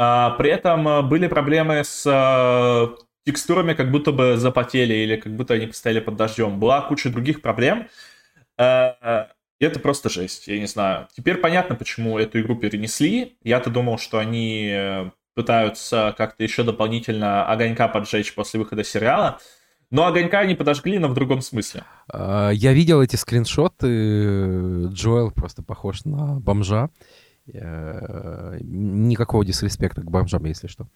А, при этом а, были проблемы с а, текстурами, как будто бы запотели или как будто они постояли под дождем. Была куча других проблем. Это просто жесть, я не знаю. Теперь понятно, почему эту игру перенесли. Я-то думал, что они э, пытаются как-то еще дополнительно огонька поджечь после выхода сериала. Но огонька они подожгли, но в другом смысле. Я видел эти скриншоты. Джоэл просто похож на бомжа. Э, никакого дисреспекта к бомжам, если что.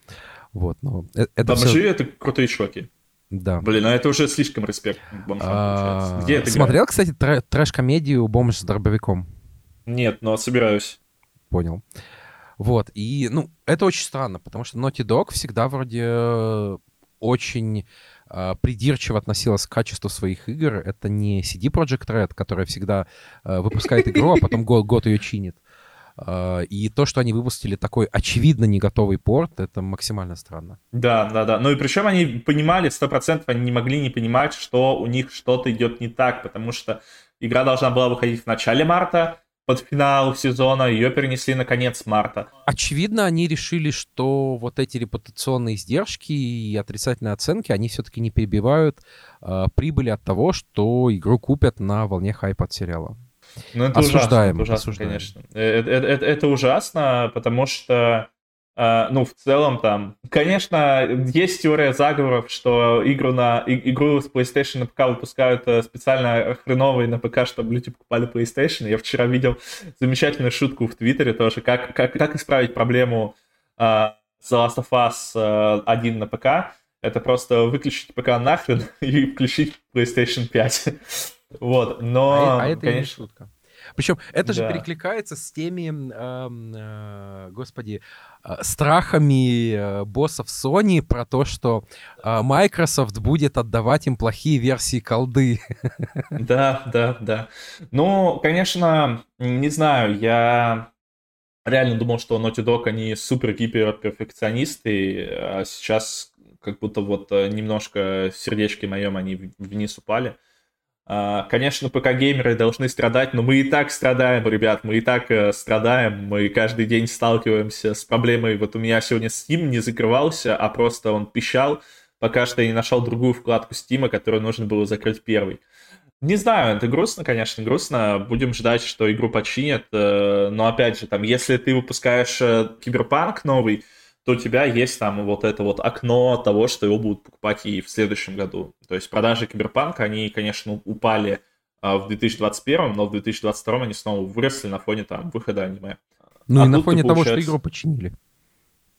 Вот, но э, это Бомжи все... — это крутые чуваки. Да. Блин, а это уже слишком респект к бомжам а... Где это Смотрел, кстати, трэш-комедию «Бомж с дробовиком»? Нет, но собираюсь. Понял. Вот, и, ну, это очень странно, потому что Naughty Dog всегда вроде очень э, придирчиво относилась к качеству своих игр. Это не CD Projekt Red, которая всегда э, выпускает игру, а потом год, год ее чинит. А, и то, что они выпустили такой очевидно не готовый порт, это максимально странно. Да, да, да. Ну и причем они понимали, сто процентов они не могли не понимать, что у них что-то идет не так, потому что игра должна была выходить в начале марта, под финал сезона, ее перенесли на конец марта. Очевидно, они решили, что вот эти репутационные издержки и отрицательные оценки, они все-таки не перебивают э, прибыли от того, что игру купят на волне хайпа от сериала. Ну, это осуждаем, ужасно, это ужасно осуждаем. конечно. Это, это, это, это ужасно, потому что Uh, ну, в целом там, конечно, есть теория заговоров, что игру, на, и, игру с PlayStation на ПК выпускают uh, специально хреновые на ПК, чтобы люди покупали PlayStation. Я вчера видел замечательную шутку в Твиттере тоже, как, как, как исправить проблему uh, The Last of Us uh, 1 на ПК. Это просто выключить ПК нахрен и включить PlayStation 5. Вот, но, а, а это конечно... не шутка. Причем это же перекликается с теми, э, э, господи, э, страхами э, боссов Sony про то, что э, Microsoft будет отдавать им плохие версии колды. Да, да, да. Ну, конечно, не знаю, я реально думал, что Naughty Dog, они супер-гипер-перфекционисты, а сейчас как будто вот э, немножко сердечки моем они вниз упали. А, конечно, ПК-геймеры должны страдать, но мы и так страдаем, ребят, мы и так э, страдаем, мы каждый день сталкиваемся с проблемой. Вот у меня сегодня Steam не закрывался, а просто он пищал, пока что я не нашел другую вкладку Steam, которую нужно было закрыть первой. Не знаю, это грустно, конечно, грустно. Будем ждать, что игру починят. Э, но опять же, там, если ты выпускаешь э, Киберпанк новый, то у тебя есть там вот это вот окно того, что его будут покупать и в следующем году. То есть продажи Киберпанка, они, конечно, упали а, в 2021, но в 2022 они снова выросли на фоне там выхода аниме. Ну а и на фоне того, что игру починили.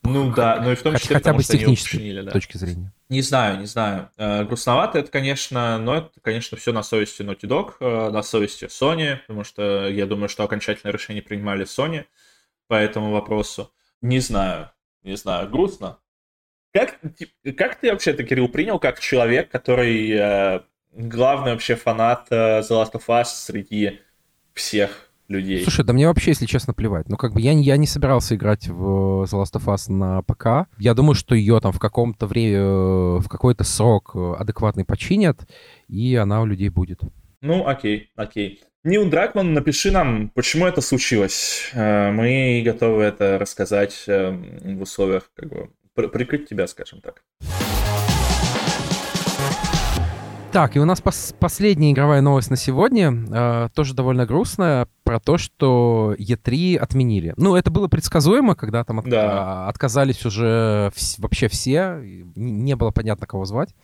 Ну да, ну и в том числе хотя, бы с технической починили, да. точки зрения. Не знаю, не знаю. Э, грустновато это, конечно, но это, конечно, все на совести Naughty Dog, э, на совести Sony, потому что я думаю, что окончательное решение принимали Sony по этому вопросу. Не знаю не знаю, грустно. Как, как ты вообще это, Кирилл, принял как человек, который э, главный вообще фанат э, The Last of Us среди всех людей? Слушай, да мне вообще, если честно, плевать. Ну, как бы я, я не собирался играть в The Last of Us на ПК. Я думаю, что ее там в каком-то время, э, в какой-то срок э, адекватный починят, и она у людей будет. Ну, окей, окей. Нил Дракман, напиши нам, почему это случилось. Э, мы готовы это рассказать э, в условиях, как бы, прикрыть тебя, скажем так. Так, и у нас пос- последняя игровая новость на сегодня, э, тоже довольно грустная, про то, что E3 отменили. Ну, это было предсказуемо, когда там от- да. отказались уже вс- вообще все, не было понятно, кого звать.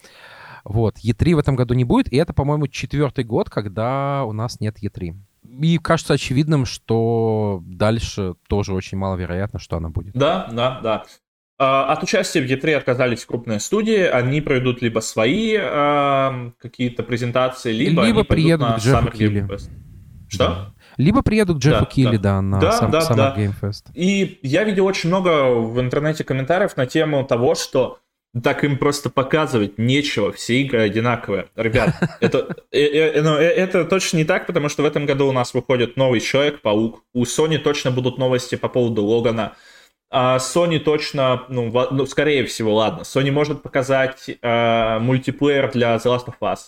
Вот, E3 в этом году не будет, и это, по-моему, четвертый год, когда у нас нет E3. И кажется очевидным, что дальше тоже очень маловероятно, что она будет. Да, да, да. А, от участия в E3 отказались крупные студии, они пройдут либо свои э, какие-то презентации, либо, либо приедут к Джеффу Килли. Что? Да. Либо приедут к Джеффу да, Килли, да, да на да, сам, да, Summer да. Game Fest. И я видел очень много в интернете комментариев на тему того, что так им просто показывать нечего, все игры одинаковые. Ребят, это, э, э, ну, э, это точно не так, потому что в этом году у нас выходит новый Человек-паук, у Sony точно будут новости по поводу Логана, а Sony точно, ну, ну скорее всего, ладно, Sony может показать э, мультиплеер для The Last of Us.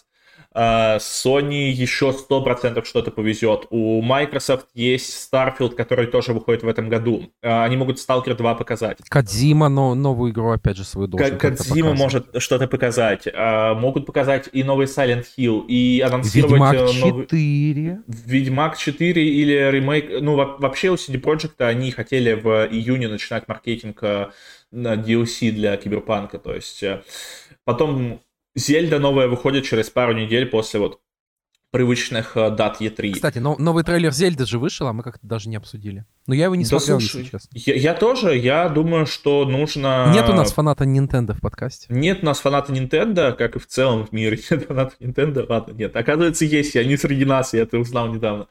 А, Sony еще 100% что-то повезет. У Microsoft есть Starfield, который тоже выходит в этом году. А, они могут Stalker 2 показать. Кадзима но, новую игру, опять же, свою должен Кадзима может что-то показать. А, могут показать и новый Silent Hill, и анонсировать... Ведьмак 4. Новый... Ведьмак 4 или ремейк... Ну, вообще у CD Projekt они хотели в июне начинать маркетинг на DLC для Киберпанка, то есть э, потом Зельда новая выходит через пару недель после вот привычных э, дат E3. Кстати, но, новый трейлер Зельды же вышел, а мы как-то даже не обсудили. Но я его не да, смотрел, слушай, если честно. Я, я тоже, я думаю, что нужно... Нет у нас фаната Nintendo в подкасте. Нет у нас фаната Nintendo, как и в целом в мире нет фаната Nintendo. Ладно, нет. Оказывается, есть, и они среди нас, я это узнал недавно.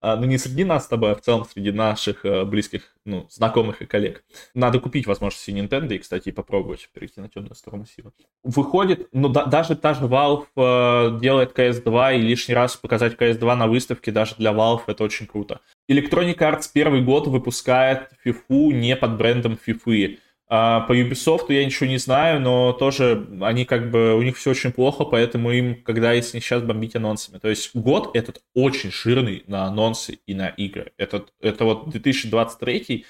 А, ну не среди нас с тобой, а в целом среди наших э, близких, ну, знакомых и коллег. Надо купить возможности Nintendo и, кстати, попробовать перейти на темную сторону силы. Выходит, ну да, даже та же Valve э, делает CS2, и лишний раз показать CS2 на выставке даже для Valve это очень круто. Electronic Arts первый год выпускает FIFA не под брендом FIFA. А по Ubisoft я ничего не знаю, но тоже они как бы, у них все очень плохо, поэтому им, когда если сейчас бомбить анонсами. То есть год этот очень жирный на анонсы и на игры. Этот, это вот 2023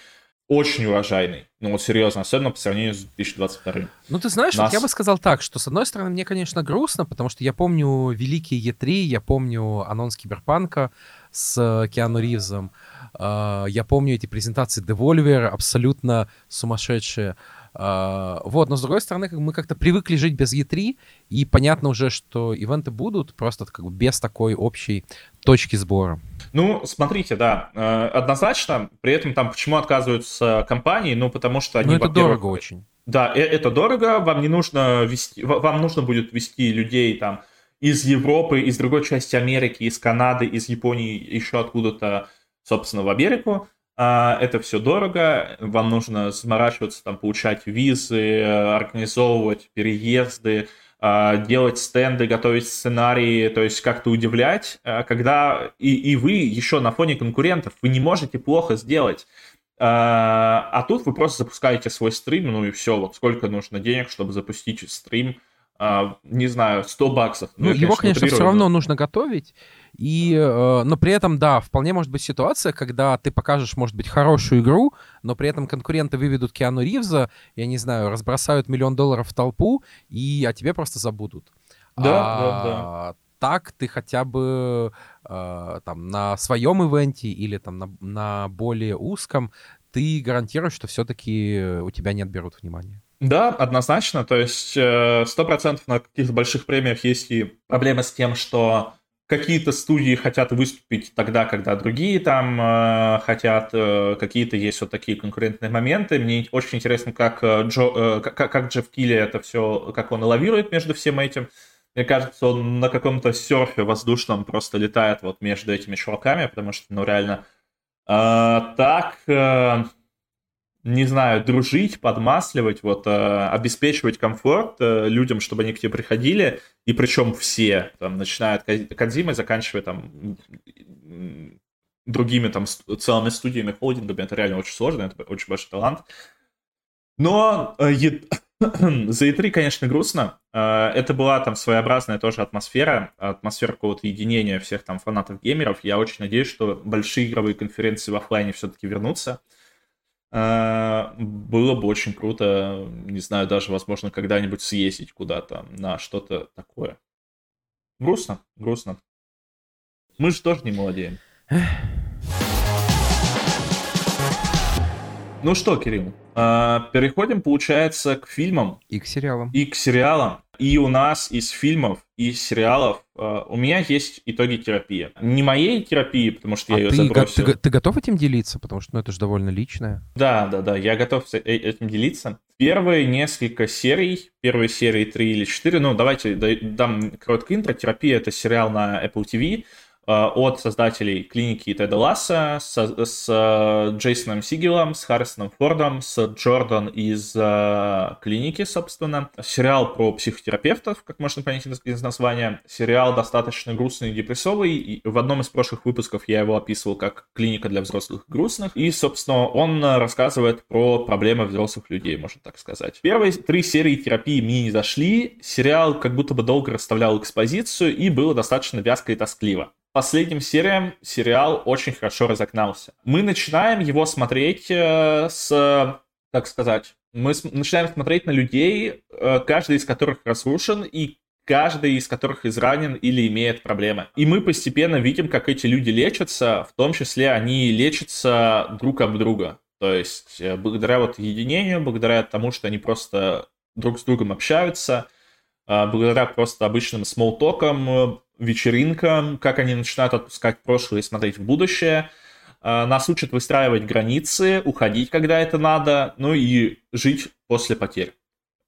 очень урожайный. Ну вот серьезно, особенно по сравнению с 2022. Ну ты знаешь, Нас... вот я бы сказал так, что с одной стороны мне, конечно, грустно, потому что я помню великий E3, я помню анонс Киберпанка, с Киану Ривзом. А, я помню эти презентации Devolver, абсолютно сумасшедшие. А, вот, но с другой стороны, мы как-то привыкли жить без E3, и понятно уже, что ивенты будут просто как бы без такой общей точки сбора. Ну, смотрите, да, э, однозначно, при этом там почему отказываются компании, ну, потому что они, Ну, это дорого очень. Да, э, это дорого, вам не нужно вести, вам нужно будет вести людей там из Европы, из другой части Америки, из Канады, из Японии, еще откуда-то, собственно, в Америку. А, это все дорого, вам нужно заморачиваться, там, получать визы, организовывать переезды, а, делать стенды, готовить сценарии, то есть как-то удивлять, а, когда и, и вы еще на фоне конкурентов, вы не можете плохо сделать. А тут вы просто запускаете свой стрим, ну и все, вот сколько нужно денег, чтобы запустить стрим, не знаю, 100 баксов. Ну, ну его, конечно, все равно нужно готовить, и, э, но при этом, да, вполне может быть ситуация, когда ты покажешь, может быть, хорошую игру, но при этом конкуренты выведут Киану Ривза, я не знаю, разбросают миллион долларов в толпу, и о тебе просто забудут. Да, а, да, да. Так ты хотя бы э, там на своем ивенте или там на, на более узком ты гарантируешь, что все-таки у тебя не отберут внимание. Да, однозначно. То есть э, сто процентов на каких-то больших премиях есть и проблема с тем, что какие-то студии хотят выступить тогда, когда другие там э, хотят, э, какие-то есть вот такие конкурентные моменты. Мне очень интересно, как, э, Джо, э, как, как Джефф Килли это все, как он лавирует между всем этим. Мне кажется, он на каком-то серфе воздушном просто летает вот между этими чуваками, потому что, ну, реально, э, так... Э, не знаю, дружить, подмасливать, вот, э, обеспечивать комфорт э, людям, чтобы они к тебе приходили, и причем все, там, начиная от Кадзимы, заканчивая там другими там целыми студиями, холдингами, это реально очень сложно, это очень большой талант. Но э, за E3, конечно, грустно. Э, это была там своеобразная тоже атмосфера, атмосфера какого-то единения всех там фанатов-геймеров. Я очень надеюсь, что большие игровые конференции в офлайне все-таки вернутся. Было бы очень круто, не знаю, даже, возможно, когда-нибудь съездить куда-то на что-то такое. Грустно, грустно. Мы же тоже не молодеем. Ну что, Кирилл, а, переходим, получается, к фильмам. И к сериалам. И к сериалам. И у нас из фильмов и сериалов а, у меня есть итоги терапии. Не моей терапии, потому что а я ее ты, забросил. Ты, ты готов этим делиться? Потому что ну, это же довольно личное. Да, да, да, я готов э, этим делиться. Первые несколько серий, первые серии 3 или 4, ну давайте дам короткое интро. Терапия — это сериал на Apple TV, от создателей клиники Теда Ласса с, с э, Джейсоном Сигелом, с Харрисоном Фордом, с Джордан из uh, клиники, собственно. Сериал про психотерапевтов, как можно понять из названия. Сериал достаточно грустный и депрессовый. И в одном из прошлых выпусков я его описывал как клиника для взрослых грустных. И, собственно, он рассказывает про проблемы взрослых людей, можно так сказать. Первые три серии терапии мне не зашли. Сериал как будто бы долго расставлял экспозицию и было достаточно вязко и тоскливо последним сериям сериал очень хорошо разогнался. Мы начинаем его смотреть э, с, так сказать, мы начинаем смотреть на людей, э, каждый из которых разрушен и каждый из которых изранен или имеет проблемы. И мы постепенно видим, как эти люди лечатся, в том числе они лечатся друг об друга. То есть э, благодаря вот единению, благодаря тому, что они просто друг с другом общаются, благодаря просто обычным смолтокам, вечеринкам, как они начинают отпускать прошлое и смотреть в будущее. А, нас учат выстраивать границы, уходить, когда это надо, ну и жить после потерь,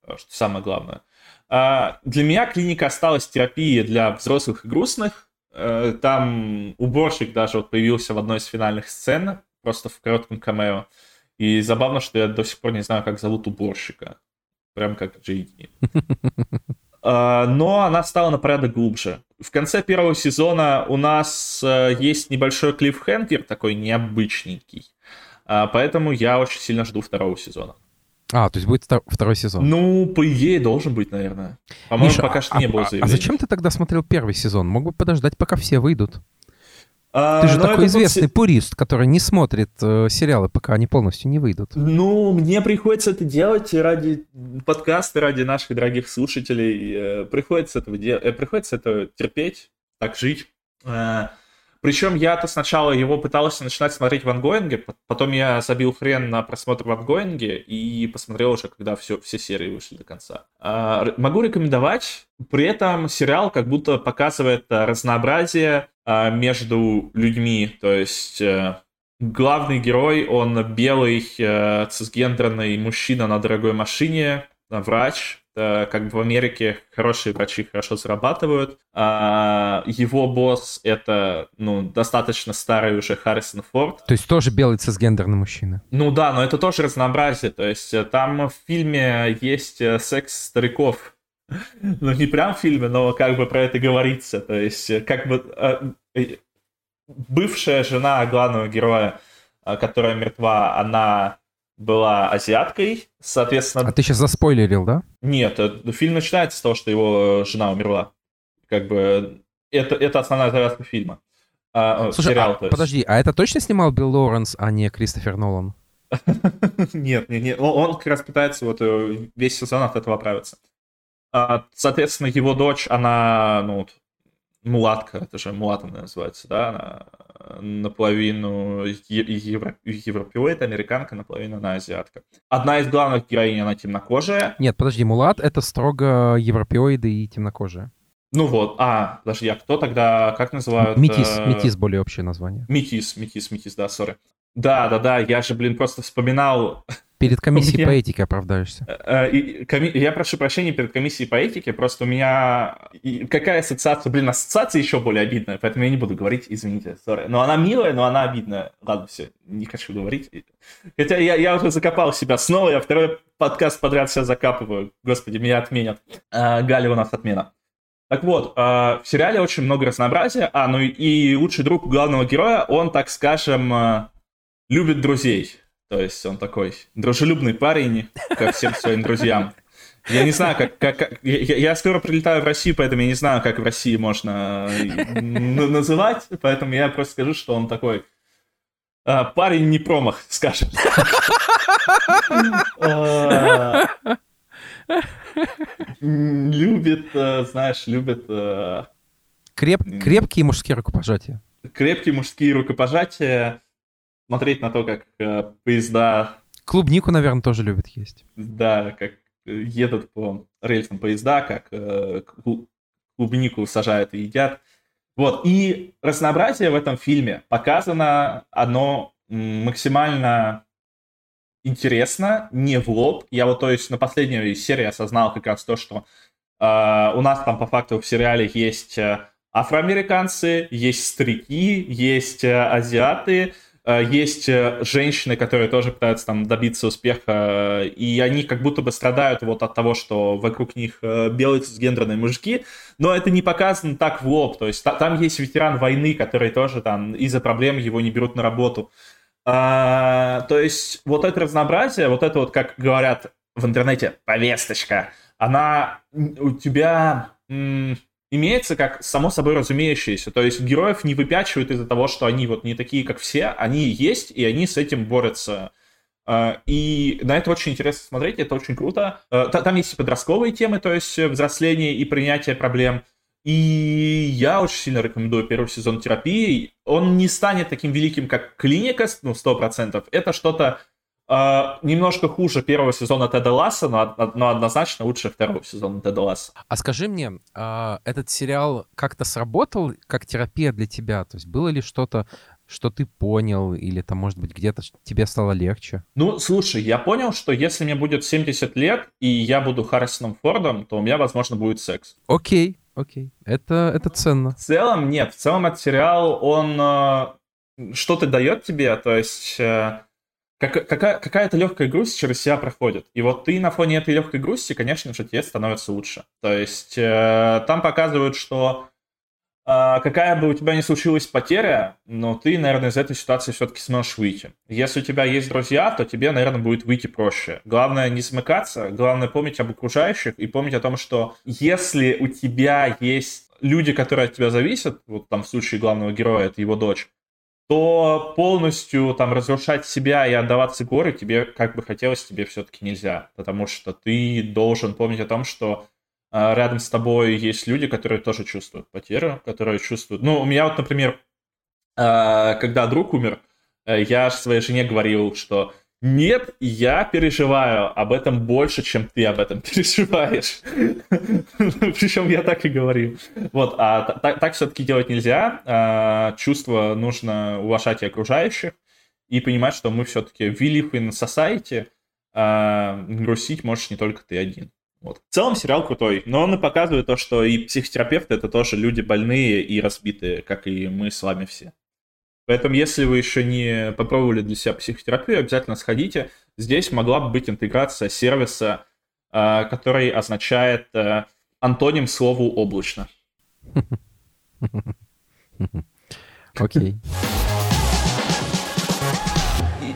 а, что самое главное. А, для меня клиника осталась терапией для взрослых и грустных. Там уборщик даже вот появился в одной из финальных сцен, просто в коротком камео. И забавно, что я до сих пор не знаю, как зовут уборщика. Прям как Джейди. А, но она стала на порядок глубже. В конце первого сезона у нас э, есть небольшой клиффхенгер, такой необычненький. А, поэтому я очень сильно жду второго сезона. А, то есть будет второй сезон? Ну, по идее, должен быть, наверное. По-моему, пока что а, не было заявления. А зачем ты тогда смотрел первый сезон? Мог бы подождать, пока все выйдут. А, Ты же такой известный тот... пурист, который не смотрит э, сериалы, пока они полностью не выйдут. Ну, мне приходится это делать ради подкаста, ради наших дорогих слушателей. Э, приходится, этого де... э, приходится это терпеть, так жить. Э, Причем я-то сначала его пытался начинать смотреть в ангоинге, потом я забил хрен на просмотр в ангоинге и посмотрел уже, когда все, все серии вышли до конца. А, могу рекомендовать. При этом сериал как будто показывает разнообразие а, между людьми. То есть э, главный герой, он белый, э, цисгендерный мужчина на дорогой машине, врач, как бы в Америке хорошие врачи хорошо зарабатывают. А его босс это, ну, достаточно старый уже Харрисон Форд. То есть тоже белый цисгендерный мужчина? Ну да, но это тоже разнообразие. То есть э, там в фильме есть э, секс стариков. Ну, не прям в фильме, но как бы про это говорится. То есть, э, как бы бывшая жена главного героя, которая мертва, она была азиаткой, соответственно... А ты сейчас заспойлерил, да? Нет, э, фильм начинается с того, что его жена умерла. Как бы это, это основная завязка фильма. А, э, Слушай, сериал, а, подожди, а это точно снимал Билл Лоуренс, а не Кристофер Нолан? Нет, нет, нет. Он как раз пытается вот э, весь сезон от этого оправиться. А, соответственно, его дочь, она, ну, мулатка, это же мулатом называется, да, она наполовину евро, европеоид, американка, наполовину она азиатка. Одна из главных героинь, она темнокожая. Нет, подожди, мулат — это строго европеоиды и темнокожие. Ну вот, а, подожди, а кто тогда, как называют? Метис, э... метис более общее название. Метис, метис, метис, да, сори. Да, да, да, я же, блин, просто вспоминал Перед комиссией меня... по этике оправдаешься. Э, э, я прошу прощения перед комиссией по этике, просто у меня... Какая ассоциация? Блин, ассоциация еще более обидная, поэтому я не буду говорить, извините, сори. Но она милая, но она обидная. Ладно, все, не хочу говорить. Хотя я, я уже закопал себя снова, я второй подкаст подряд себя закапываю. Господи, меня отменят. А, Галя у нас отмена. Так вот, в сериале очень много разнообразия. А, ну и лучший друг главного героя, он, так скажем, любит друзей. То есть он такой дружелюбный парень ко всем своим друзьям. Я не знаю, как... как, как я, я скоро прилетаю в Россию, поэтому я не знаю, как в России можно называть, поэтому я просто скажу, что он такой а, парень не промах, скажем. А, любит, знаешь, любит... Креп, крепкие мужские рукопожатия. Крепкие мужские рукопожатия смотреть на то, как э, поезда... Клубнику, наверное, тоже любят есть. Да, как едут по рельсам поезда, как э, клубнику сажают и едят. Вот, и разнообразие в этом фильме показано, оно максимально интересно, не в лоб. Я вот, то есть, на последней серии осознал как раз то, что э, у нас там по факту в сериале есть э, афроамериканцы, есть старики, есть э, азиаты, Э, есть э, женщины, которые тоже пытаются там добиться успеха, и они как будто бы страдают вот от того, что вокруг них э, белые цисгендерные мужики, но это не показано так в лоб, то есть там есть ветеран войны, который тоже там из-за проблем его не берут на работу. А, то есть вот это разнообразие, вот это вот, как говорят в интернете, повесточка, она у тебя имеется как само собой разумеющееся. То есть героев не выпячивают из-за того, что они вот не такие, как все. Они есть, и они с этим борются. А, и на это очень интересно смотреть, это очень круто. А, там есть подростковые темы, то есть взросление и принятие проблем. И я очень сильно рекомендую первый сезон терапии. Он не станет таким великим, как клиника, ну, 100%. Это что-то Uh, немножко хуже первого сезона Теда Ласса, но, но однозначно лучше второго сезона Теда Ласса. А скажи мне, uh, этот сериал как-то сработал как терапия для тебя? То есть было ли что-то, что ты понял, или там, может быть, где-то тебе стало легче? Ну, слушай, я понял, что если мне будет 70 лет, и я буду Харрисоном Фордом, то у меня, возможно, будет секс. Окей, окей. Это, это ценно. В целом, нет. В целом, этот сериал, он uh, что-то дает тебе, то есть... Как, какая, какая-то легкая грусть через себя проходит. И вот ты на фоне этой легкой грусти, конечно же, тебе становится лучше. То есть э, там показывают, что э, какая бы у тебя ни случилась потеря, но ты, наверное, из этой ситуации все-таки сможешь выйти. Если у тебя есть друзья, то тебе, наверное, будет выйти проще. Главное не смыкаться, главное помнить об окружающих и помнить о том, что если у тебя есть люди, которые от тебя зависят, вот там в случае главного героя, это его дочь, то полностью там разрушать себя и отдаваться горе тебе, как бы хотелось, тебе все-таки нельзя. Потому что ты должен помнить о том, что э, рядом с тобой есть люди, которые тоже чувствуют потерю, которые чувствуют... Ну, у меня вот, например, э, когда друг умер, э, я своей жене говорил, что нет, я переживаю об этом больше, чем ты об этом переживаешь. Причем я так и говорил. Вот, а так все-таки делать нельзя. А, чувства нужно уважать и окружающих и понимать, что мы все-таки live in society, а грустить можешь не только ты один. Вот. В целом сериал крутой, но он и показывает то, что и психотерапевты это тоже люди больные и разбитые, как и мы с вами все. Поэтому, если вы еще не попробовали для себя психотерапию, обязательно сходите. Здесь могла бы быть интеграция сервиса, а, который означает а, антоним слову облачно. Окей.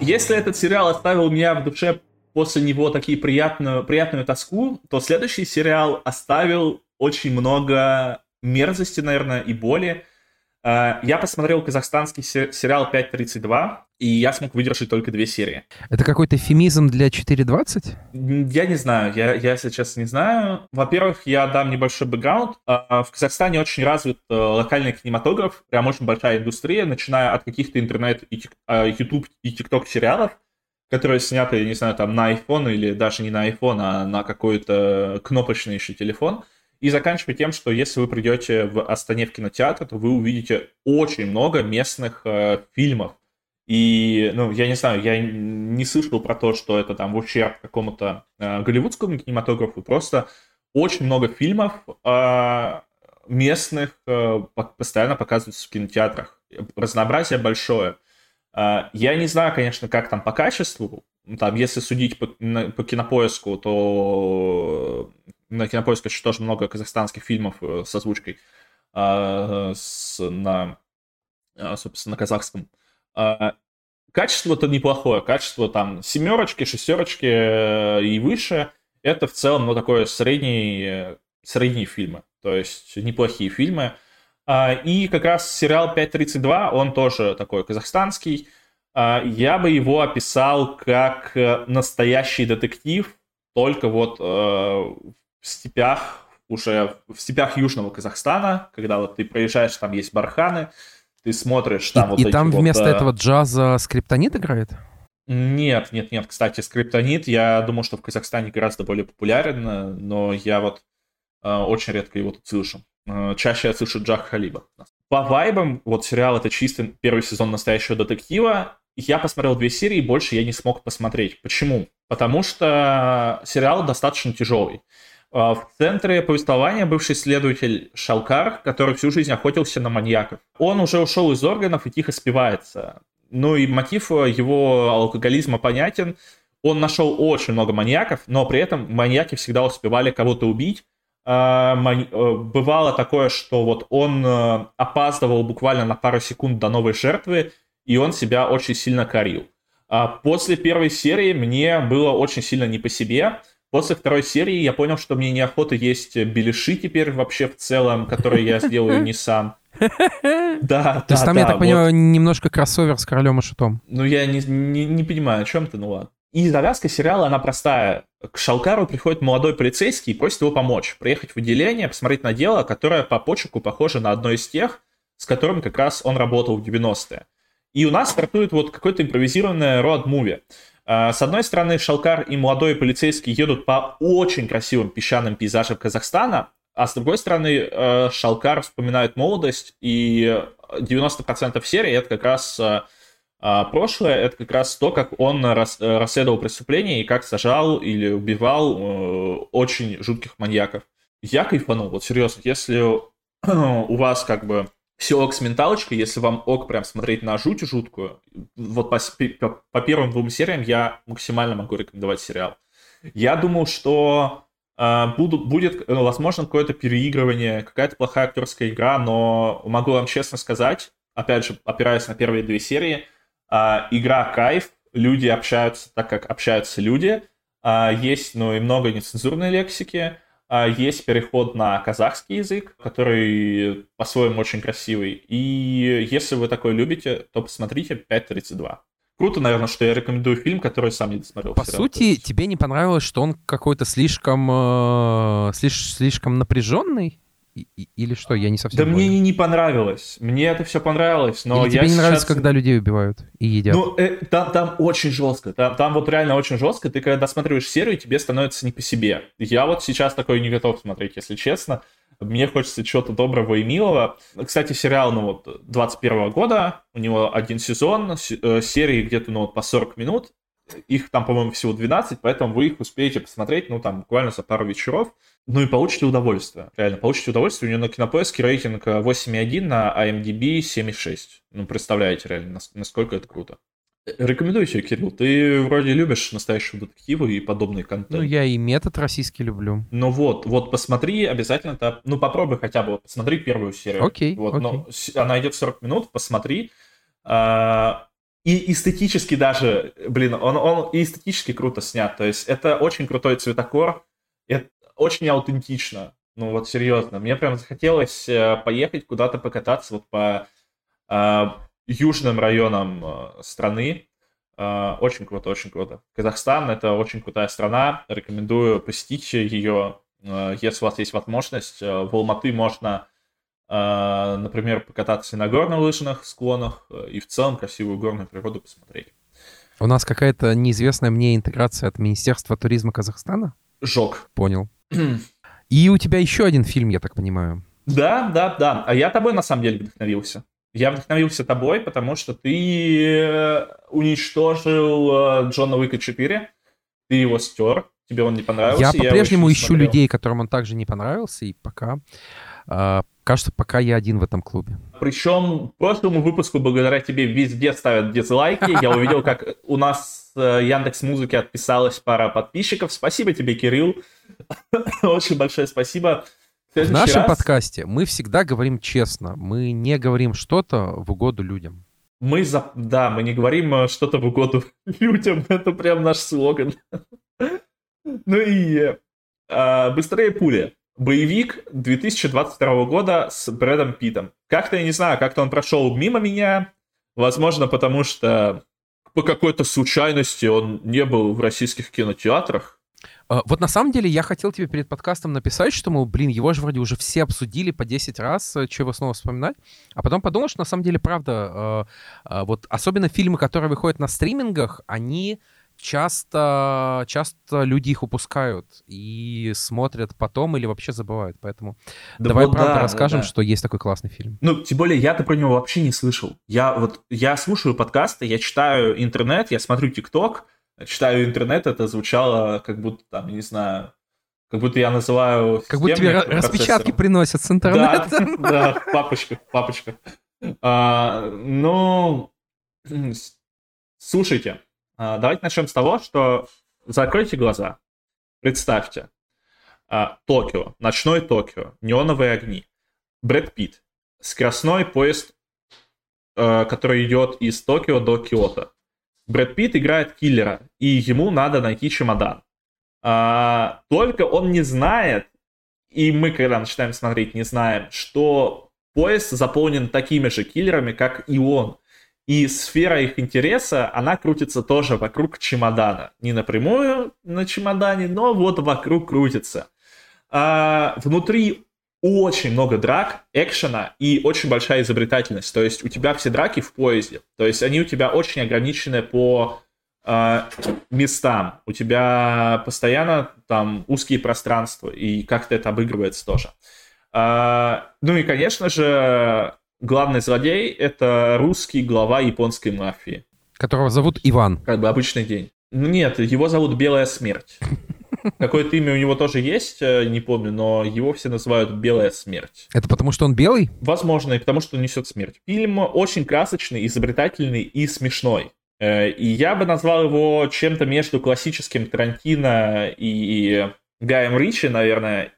Если этот сериал оставил меня в душе после него такие приятную, приятную тоску, то следующий сериал оставил очень много мерзости, наверное, и боли. Э, я посмотрел казахстанский сериал 5.32, и я смог выдержать только две серии. Это какой-то эфемизм для 4.20? Я не знаю, я, я сейчас не знаю. Во-первых, я дам небольшой бэкграунд. Э, в Казахстане очень развит э, локальный кинематограф, прям очень большая индустрия, начиная от каких-то интернет, и, YouTube и TikTok сериалов, которые сняты, я не знаю, там на iPhone или даже не на iPhone, а на какой-то кнопочный еще телефон. И заканчивая тем, что если вы придете в Астане в кинотеатр, то вы увидите очень много местных э, фильмов. И, ну, я не знаю, я не слышал про то, что это там в ущерб какому-то э, голливудскому кинематографу. Просто очень много фильмов э, местных э, постоянно показываются в кинотеатрах. Разнообразие большое. Э, я не знаю, конечно, как там по качеству. Там, если судить по, по кинопоиску, то на Кинопоиске еще тоже много казахстанских фильмов э, с озвучкой а, с, на, а, собственно, на казахском. А, качество-то неплохое. Качество там семерочки, шестерочки э, и выше. Это в целом, ну, такое средний, средние фильмы. То есть неплохие фильмы. И как раз сериал 5.32, он тоже такой казахстанский. Я бы его описал как э, настоящий детектив, только вот в степях, уже в степях Южного Казахстана, когда вот ты проезжаешь, там есть барханы, ты смотришь там и, вот И там вот, вместо этого джаза скриптонит играет? Нет, нет, нет. Кстати, скриптонит, я думаю, что в Казахстане гораздо более популярен, но я вот э, очень редко его тут слышу. Э, чаще я слышу Джах Халиба. По вайбам, вот сериал это чисто первый сезон настоящего детектива. Я посмотрел две серии, больше я не смог посмотреть. Почему? Потому что сериал достаточно тяжелый. А, в центре повествования бывший следователь Шалкар, который всю жизнь охотился на маньяков. Он уже ушел из органов и тихо спивается. Ну и мотив его алкоголизма понятен. Он нашел очень много маньяков, но при этом маньяки всегда успевали кого-то убить. А, э, бывало такое, что вот он э, опаздывал буквально на пару секунд до новой жертвы, и он себя очень сильно корил. А после первой серии мне было очень сильно не по себе – После второй серии я понял, что мне неохота есть беляши теперь вообще в целом, которые я сделаю не сам. Да, То есть там, я так понимаю, немножко кроссовер с королем и шутом. Ну, я не понимаю, о чем ты, ну ладно. И завязка сериала, она простая. К Шалкару приходит молодой полицейский и просит его помочь. Приехать в отделение, посмотреть на дело, которое по почерку похоже на одно из тех, с которым как раз он работал в 90-е. И у нас стартует вот какое-то импровизированное роад-муви. А, с одной стороны, Шалкар и молодой полицейский едут по очень красивым песчаным пейзажам Казахстана, а с другой стороны, э, Шалкар вспоминает молодость, и 90% серии это как раз э, а, прошлое, это как раз то, как он расследовал преступления и как сажал или убивал э, очень жутких маньяков. Я кайфанул, вот серьезно, если у вас как бы все ок с менталочкой, если вам ок прям смотреть на жуть жуткую, вот по, по, по первым двум сериям я максимально могу рекомендовать сериал. Я думал, что э, будут, будет, ну, возможно, какое-то переигрывание, какая-то плохая актерская игра, но могу вам честно сказать, опять же, опираясь на первые две серии, э, игра кайф, люди общаются так, как общаются люди, э, есть, ну, и много нецензурной лексики, есть переход на казахский язык, который по-своему очень красивый. И если вы такой любите, то посмотрите 5.32. Круто, наверное, что я рекомендую фильм, который сам не досмотрел. По сути, тебе не понравилось, что он какой-то слишком, э, слиш, слишком напряженный? Или что? Я не совсем Да понял. мне не понравилось. Мне это все понравилось, но Или я тебе не нравится, сейчас- когда людей убивают и едят? Ну, э, там, там очень жестко. Там, там вот реально очень жестко. Ты когда досматриваешь серию, тебе становится не по себе. Я вот сейчас такой не готов смотреть, если честно. Мне хочется чего-то доброго и милого. Кстати, сериал, ну вот, 21 года, у него один сезон, э, серии где-то, ну вот, по 40 минут. Их там, по-моему, всего 12, поэтому вы их успеете посмотреть, ну, там, буквально за пару вечеров. Ну и получите удовольствие. Реально, получите удовольствие. У него на кинопоиске рейтинг э, 8,1, на IMDb 7,6. Ну, представляете, реально, нас- насколько это круто. Э, Рекомендую тебе, Кирилл. Ты вроде любишь настоящие детективы и подобный контент. Ну, я и метод российский люблю. Ну вот, вот посмотри обязательно, та- ну попробуй хотя бы, вот посмотри первую серию. Окей, Вот, окей. она идет 40 минут, посмотри. А, и эстетически даже, блин, он, он эстетически круто снят. То есть это очень крутой цветокор, это очень аутентично. Ну вот серьезно, мне прям захотелось э, поехать куда-то покататься вот по а, южным районам э, страны. А, Очень круто, очень круто. Казахстан это очень крутая страна. Рекомендую посетить ее, э, если у вас есть возможность. Э, В Алматы можно, э, например, покататься на горнолыжных склонах, э, и в целом красивую горную природу посмотреть. У нас какая-то неизвестная мне интеграция от Министерства туризма Казахстана? Жог. Понял. И у тебя еще один фильм, я так понимаю. Да, да, да. А я тобой на самом деле вдохновился. Я вдохновился тобой, потому что ты э, уничтожил э, Джона Уика 4. Ты его стер. Тебе он не понравился. Я по-прежнему ищу смотрел. людей, которым он также не понравился, и пока... а, кажется, пока я один в этом клубе. Причем прошлому выпуску благодаря тебе везде ставят дизлайки. Я увидел, как у нас Яндекс Музыки отписалась пара подписчиков. Спасибо тебе, Кирилл. Очень большое спасибо. В нашем раз подкасте мы всегда говорим честно. Мы не говорим что-то в угоду людям. Мы за... Да, мы не говорим э, что-то в угоду людям. Это прям наш слоган. Ну и э, «Быстрее пули». Боевик 2022 года с Брэдом Питтом. Как-то, я не знаю, как-то он прошел мимо меня. Возможно, потому что по какой-то случайности он не был в российских кинотеатрах. А, Вот на самом деле я хотел тебе перед подкастом написать, что, мол, блин, его же вроде уже все обсудили по 10 раз, что его снова вспоминать. А потом подумал, что на самом деле, правда, э, э, вот особенно фильмы, которые выходят на стримингах, они часто, часто люди их упускают и смотрят потом или вообще забывают. Поэтому Да давай вот правда да, расскажем, да, да. что есть такой классный фильм. Ну, тем более, я-то про него вообще не слышал. Я вот, я слушаю подкасты, я читаю интернет, я смотрю ТикТок, читаю интернет, это звучало как будто, там, я не знаю, как будто я называю... Как будто тебе распечатки приносят с Да, интернета. да, в папочках, в папочках. А, ну, слушайте, давайте начнем с того, что закройте глаза, представьте, а, Токио, ночной Токио, неоновые огни, Брэд Питт, скоростной поезд, э, который идет из Токио до Киото. Брэд Питт играет киллера, и ему надо найти чемодан. А, только он не знает, и мы, когда начинаем смотреть, не знаем, что поезд заполнен такими же киллерами, как и он. И сфера их интереса, она крутится тоже вокруг чемодана. Не напрямую на чемодане, но вот вокруг крутится. А, внутри очень много драк, экшена и очень большая изобретательность. То есть у тебя все драки в поезде. То есть они у тебя очень ограничены по а, местам. У тебя постоянно там узкие пространства, и как-то это обыгрывается тоже. А, ну и, конечно же, главный злодей — это русский глава японской мафии. Которого зовут Иван. Как бы обычный день. Ну, Нет, его зовут Белая Смерть. Какое-то имя у него тоже есть, э, не помню, но его все называют Белая Смерть. Это потому, что он белый? Возможно, и потому что он несет смерть. Фильм очень красочный, изобретательный и смешной. Э, И я бы назвал его чем-то между классическим Тарантино и Гаем Ричи, наверное,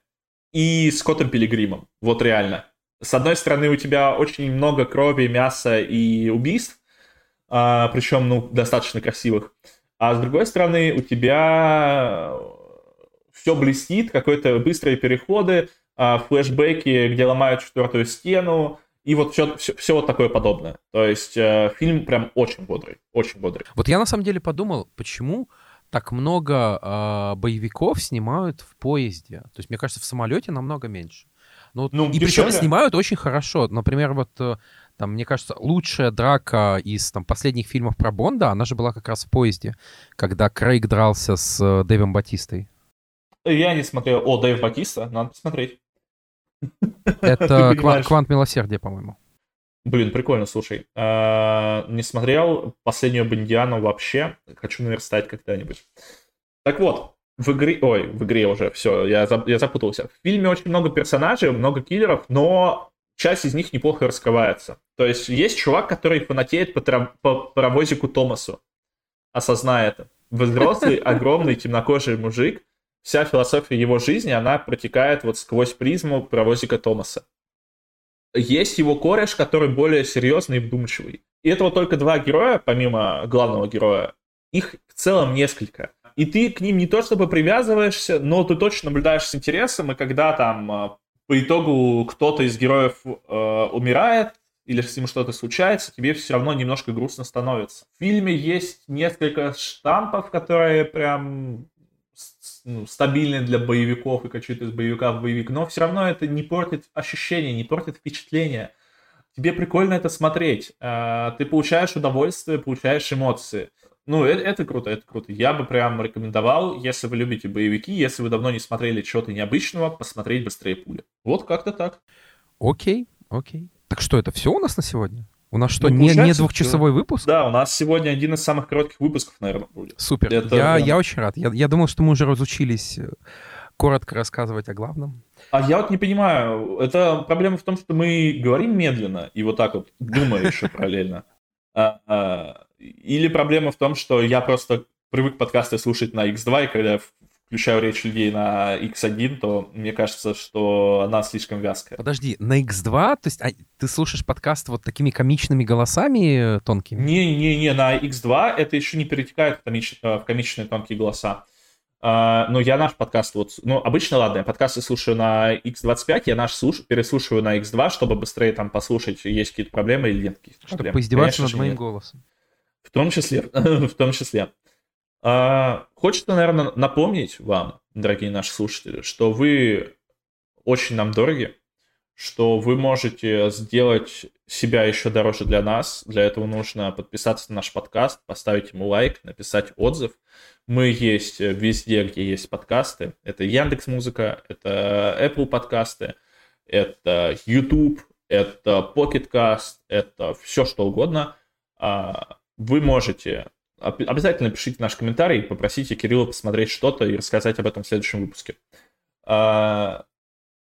и Скоттом Пилигримом. Вот реально. С одной стороны, у тебя очень много крови, мяса и убийств, а, причем, ну, достаточно красивых. А с другой стороны, у тебя все блестит, какие-то быстрые переходы, а, флешбеки, где ломают четвертую стену, и вот все, все, все вот такое подобное. То есть э, фильм прям очень бодрый, очень бодрый. Вот я на самом деле подумал, почему так много а, боевиков снимают в поезде. То есть, мне кажется, в самолете намного меньше. Ну, ну и причем снимают очень хорошо. Например, вот э, там, мне кажется, лучшая драка из там, последних фильмов про Бонда, она же была как раз в поезде, когда Крейг дрался с э, Дэйвом Батистой. Я не смотрел. О, Дэйв Батиста, надо посмотреть. Это квант, квант милосердия, по-моему. Блин, прикольно, слушай. А, не смотрел последнюю Бондиану вообще. Хочу наверстать когда-нибудь. Так вот, в игре... Ой, в игре уже, все, я, я запутался. В фильме очень много персонажей, много киллеров, но часть из них неплохо раскрывается. То есть есть чувак, который фанатеет по, трав... по паровозику Томасу. Осознай это. Взрослый, огромный, темнокожий мужик. Вся философия его жизни, она протекает вот сквозь призму паровозика Томаса. Есть его кореш, который более серьезный и вдумчивый. И это вот только два героя, помимо главного героя. Их в целом несколько. И ты к ним не то чтобы привязываешься, но ты точно наблюдаешь с интересом, и когда там а, по итогу кто-то из героев э, умирает, или с ним что-то случается, тебе все равно немножко грустно становится. В фильме есть несколько штампов, которые прям ну, стабильны для боевиков и качают из боевика в боевик, но все равно это не портит ощущение, не портит впечатление. Тебе прикольно это смотреть. Э, ты получаешь удовольствие, получаешь эмоции. Ну, это, это круто, это круто. Я бы прям рекомендовал, если вы любите боевики, если вы давно не смотрели чего-то необычного, посмотреть «Быстрее пули». Вот как-то так. Окей, окей. Так что, это все у нас на сегодня? У нас что, ну, не, не двухчасовой все. выпуск? Да, у нас сегодня один из самых коротких выпусков, наверное, будет. Супер. Это, я, я очень рад. Я, я думал, что мы уже разучились э, коротко рассказывать о главном. А я вот не понимаю, это проблема в том, что мы говорим медленно и вот так вот думая еще параллельно. А, а, или проблема в том, что я просто привык подкасты слушать на X2, и когда я включаю речь людей на X1, то мне кажется, что она слишком вязкая. Подожди, на X2? То есть а, ты слушаешь подкаст вот такими комичными голосами тонкими? Не-не-не, на X2 это еще не перетекает в, комич... в комичные тонкие голоса. Uh, но я наш подкаст вот, ну, обычно, ладно, я подкасты слушаю на X25, я наш слуш... переслушиваю на X2, чтобы быстрее там послушать, есть какие-то проблемы или нет каких-то Чтобы поиздеваться над моим нет. голосом. В том числе, в том числе. А, хочется, наверное, напомнить вам, дорогие наши слушатели, что вы очень нам дороги, что вы можете сделать себя еще дороже для нас. Для этого нужно подписаться на наш подкаст, поставить ему лайк, написать отзыв. Мы есть везде, где есть подкасты. Это Яндекс Музыка, это Apple подкасты, это YouTube, это Pocket Casts, это все что угодно. Вы можете обязательно пишите нам комментарий, попросите Кирилла посмотреть что-то и рассказать об этом в следующем выпуске. А,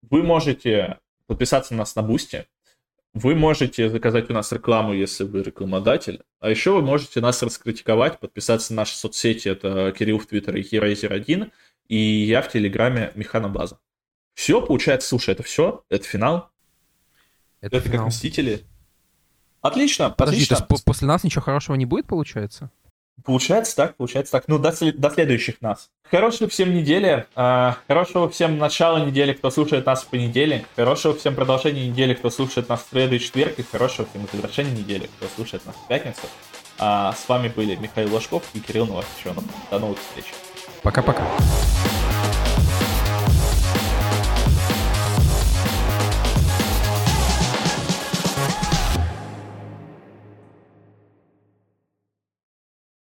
вы можете подписаться на нас на Boosty, вы можете заказать у нас рекламу, если вы рекламодатель. А еще вы можете нас раскритиковать, подписаться на наши соцсети. Это Кирилл в Твиттере Herazer1 и я в Телеграме Механобаза. Все, получается, слушай, это все? Это финал? Это, это финал. как Мстители? Отлично, Подожди, отлично. то есть после нас ничего хорошего не будет, получается? Получается так, получается так. Ну, до, до следующих нас. Хорошего всем недели. Э, хорошего всем начала недели, кто слушает нас в понедельник. Хорошего всем продолжения недели, кто слушает нас в среду и четверг. И хорошего всем завершения недели, кто слушает нас в пятницу. А с вами были Михаил Ложков и Кирилл Новосельчонов. До новых встреч. Пока-пока.